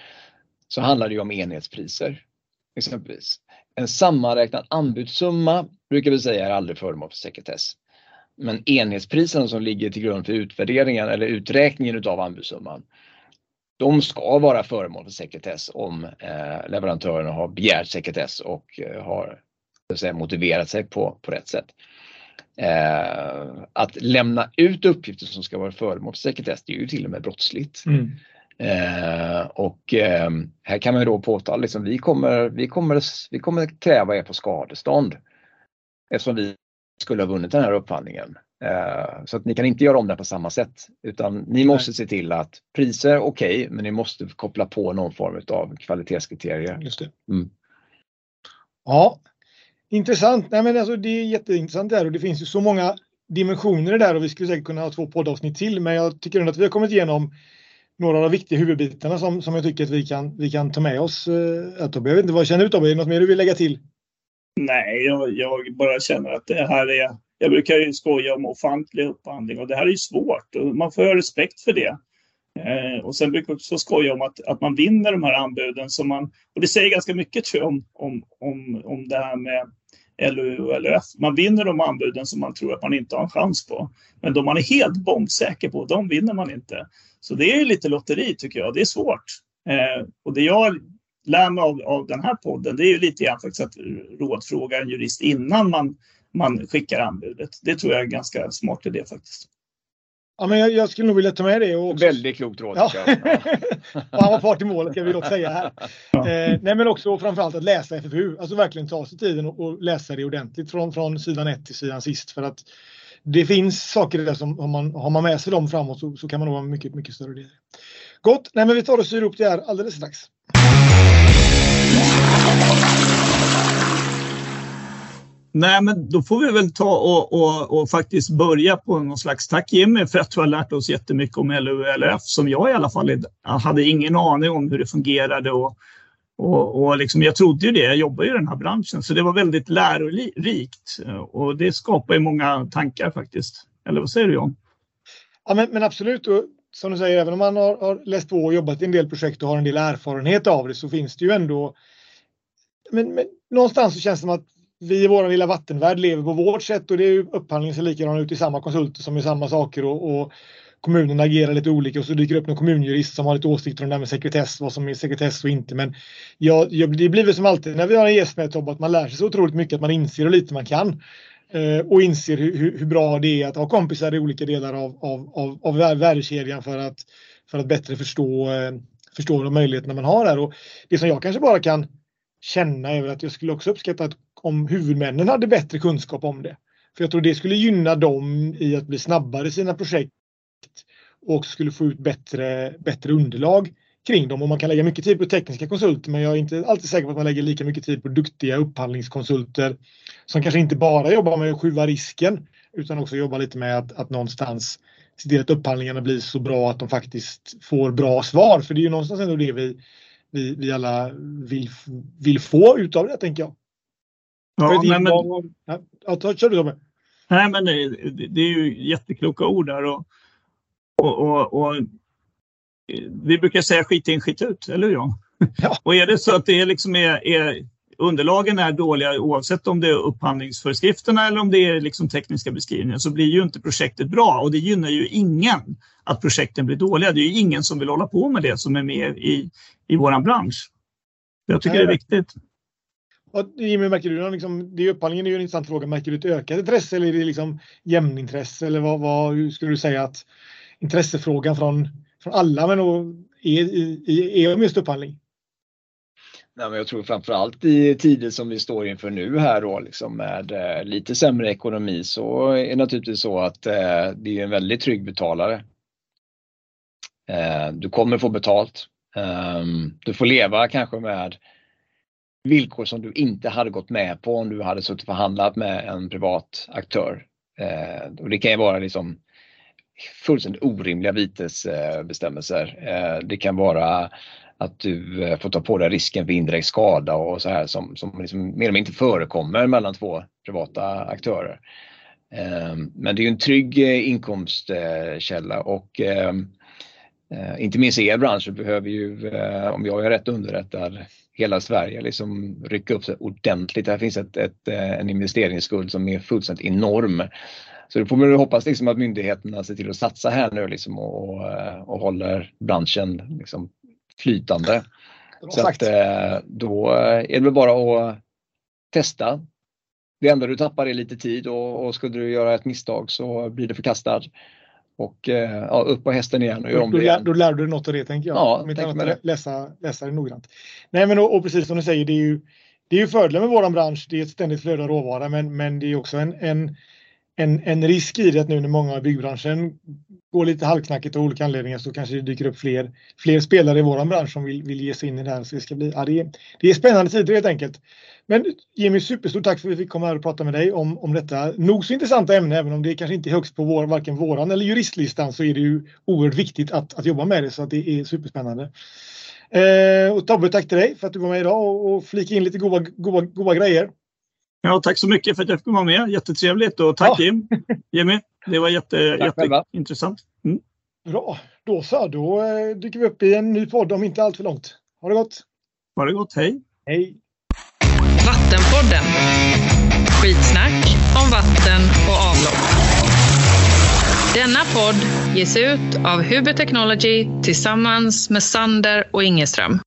så handlar det om enhetspriser. Exempelvis. En sammanräknad anbudssumma brukar vi säga är aldrig föremål för sekretess. Men enhetspriserna som ligger till grund för utvärderingen eller uträkningen utav anbudssumman, de ska vara föremål för sekretess om eh, leverantörerna har begärt sekretess och eh, har säga, motiverat sig på, på rätt sätt. Eh, att lämna ut uppgifter som ska vara föremål för sekretess, det är ju till och med brottsligt. Mm. Eh, och eh, här kan man då påtala, liksom, vi, kommer, vi, kommer, vi kommer kräva er på skadestånd eftersom vi skulle ha vunnit den här upphandlingen. Eh, så att ni kan inte göra om det på samma sätt utan ni måste se till att priser okej, okay, men ni måste koppla på någon form av kvalitetskriterier. Just det. Mm. Ja, intressant. Nej, men alltså, det är jätteintressant där och det finns ju så många dimensioner där och vi skulle säkert kunna ha två poddavsnitt till men jag tycker ändå att vi har kommit igenom några av de viktiga huvudbitarna som, som jag tycker att vi kan, vi kan ta med oss. Eh, jag vet inte, vad känner du Tobbe? Är det något mer du vill lägga till? Nej, jag, jag, bara känner att det här är... Jag brukar ju skoja om offentlig upphandling och det här är ju svårt och man får ha respekt för det. Eh, och sen brukar jag också skoja om att, att man vinner de här anbuden som man... Och det säger ganska mycket tror jag om, om, om, om det här med LOU och LUF. Man vinner de anbuden som man tror att man inte har en chans på. Men de man är helt bombsäker på, de vinner man inte. Så det är lite lotteri tycker jag. Det är svårt. Eh, och det jag lär mig av, av den här podden, det är ju lite grann faktiskt att rådfråga en jurist innan man, man skickar anbudet. Det tror jag är ganska smart idé faktiskt. Ja, men jag, jag, skulle nog vilja ta med det. Och Väldigt klokt råd. Ja. och han var part i målet, jag vill också säga här. Eh, nej, men också framförallt att läsa FFU, alltså verkligen ta sig tiden och, och, läsa det ordentligt från, från sidan 1 till sidan sist. För att det finns saker där som har man, har man med sig dem framåt så, så kan man nog vara mycket, mycket större del. Gott, nej, men vi tar och syr upp det här alldeles strax. Nej, men då får vi väl ta och, och, och, faktiskt börja på någon slags tack Jimmy för att du har lärt oss jättemycket om LULF som jag i alla fall hade ingen aning om hur det fungerade och, och, och liksom, jag trodde ju det, jag jobbar ju i den här branschen så det var väldigt lärorikt och det skapar ju många tankar faktiskt. Eller vad säger du John? Ja men, men absolut, och som du säger, även om man har, har läst på och jobbat i en del projekt och har en del erfarenhet av det så finns det ju ändå men, men någonstans så känns det som att vi i vår lilla vattenvärld lever på vårt sätt och det är ju upphandlingen ser likadan ut i samma konsulter som i samma saker och, och kommunen agerar lite olika och så dyker det upp någon kommunjurist som har lite åsikter om det här med sekretess, vad som är sekretess och inte. Men ja, det blir väl som alltid när vi har en gäst med Tobbe att man lär sig så otroligt mycket att man inser hur lite man kan. Eh, och inser hur, hur, bra det är att ha kompisar i olika delar av, av, av, av värdekedjan för att, för att bättre förstå, eh, förstå de möjligheterna man har där. Och det som jag kanske bara kan känna är att jag skulle också uppskatta att om huvudmännen hade bättre kunskap om det. För jag tror det skulle gynna dem i att bli snabbare i sina projekt och skulle få ut bättre, bättre underlag kring dem. Och man kan lägga mycket tid på tekniska konsulter men jag är inte alltid säker på att man lägger lika mycket tid på duktiga upphandlingskonsulter som kanske inte bara jobbar med att skjuva risken utan också jobbar lite med att, att någonstans se till att upphandlingarna blir så bra att de faktiskt får bra svar. För det är ju någonstans ändå det vi, vi, vi alla vill, vill få utav det tänker jag. Ja, nej, men, ja, ta, kör du. Nej, men det, det, är ju jättekloka ord där. Och, och, och, och vi brukar säga skit in, skit ut, eller hur? Ja. och är det så att det liksom är, är, underlagen är dåliga oavsett om det är upphandlingsföreskrifterna eller om det är liksom tekniska beskrivningar så blir ju inte projektet bra och det gynnar ju ingen att projekten blir dåliga. Det är ju ingen som vill hålla på med det som är med i, i våran bransch. Jag tycker det är viktigt. Och Jimmy, märker du liksom, det är upphandlingen är ju en intressant fråga. Märker du ett ökat intresse eller är det liksom jämnintresse? Eller vad, vad, hur skulle du säga att intressefrågan från, från alla men är, är om just upphandling? Nej, men jag tror framförallt i tider som vi står inför nu här då liksom med eh, lite sämre ekonomi så är det naturligtvis så att eh, det är en väldigt trygg betalare. Eh, du kommer få betalt. Ehm, du får leva kanske med villkor som du inte hade gått med på om du hade suttit och förhandlat med en privat aktör. Eh, och det kan ju vara liksom fullständigt orimliga vitesbestämmelser. Eh, det kan vara att du eh, får ta på dig risken för indirekt skada och så här som, som liksom mer eller mindre inte förekommer mellan två privata aktörer. Eh, men det är ju en trygg eh, inkomstkälla och eh, eh inte minst er bransch behöver ju, eh, om jag är rätt underrättad, hela Sverige liksom rycka upp sig ordentligt. Här finns ett, ett, eh, en investeringsskuld som är fullständigt enorm. Så det får man hoppas liksom att myndigheterna ser till att satsa här nu liksom och, och, eh, och håller branschen liksom flytande. Så att, eh, då är det väl bara att testa. Det enda du tappar är lite tid och, och skulle du göra ett misstag så blir det förkastad. Och eh, ja, upp på hästen igen och gör om det igen. Då lär du dig något av det tänker jag. Ja, Om inte det. Läsa, läsa det noggrant. Nej men och, och, precis som du säger, det är ju, det är ju fördelen med våran bransch. Det är ett ständigt flöde av råvara men, men det är också en, en en, en risk i det att nu när många i byggbranschen går lite halvknackigt av olika anledningar så kanske det dyker upp fler, fler spelare i vår bransch som vill, vill ge sig in i det här. Så det, ska bli, ja, det, är, det är spännande tider helt enkelt. Men Jimmy, superstort tack för att vi fick komma här och prata med dig om, om detta nog så intressanta ämne. Även om det kanske inte är högst på vår, varken våran eller juristlistan så är det ju oerhört viktigt att, att jobba med det. Så att det är superspännande. Eh, och Tobbe, tack till dig för att du var med idag och, och flika in lite goda, goda, goda grejer. Ja, tack så mycket för att jag fick vara med. Jättetrevligt och tack ja. Jim, Jimmy. Det var jätte, jätteintressant. Mm. Bra, då så. Då eh, dyker vi upp i en ny podd om inte allt för långt. Ha det gott! Ha det gott, hej! Hej! Vattenpodden. Skitsnack om vatten och avlopp. Denna podd ges ut av Huber Technology tillsammans med Sander och Ingeström.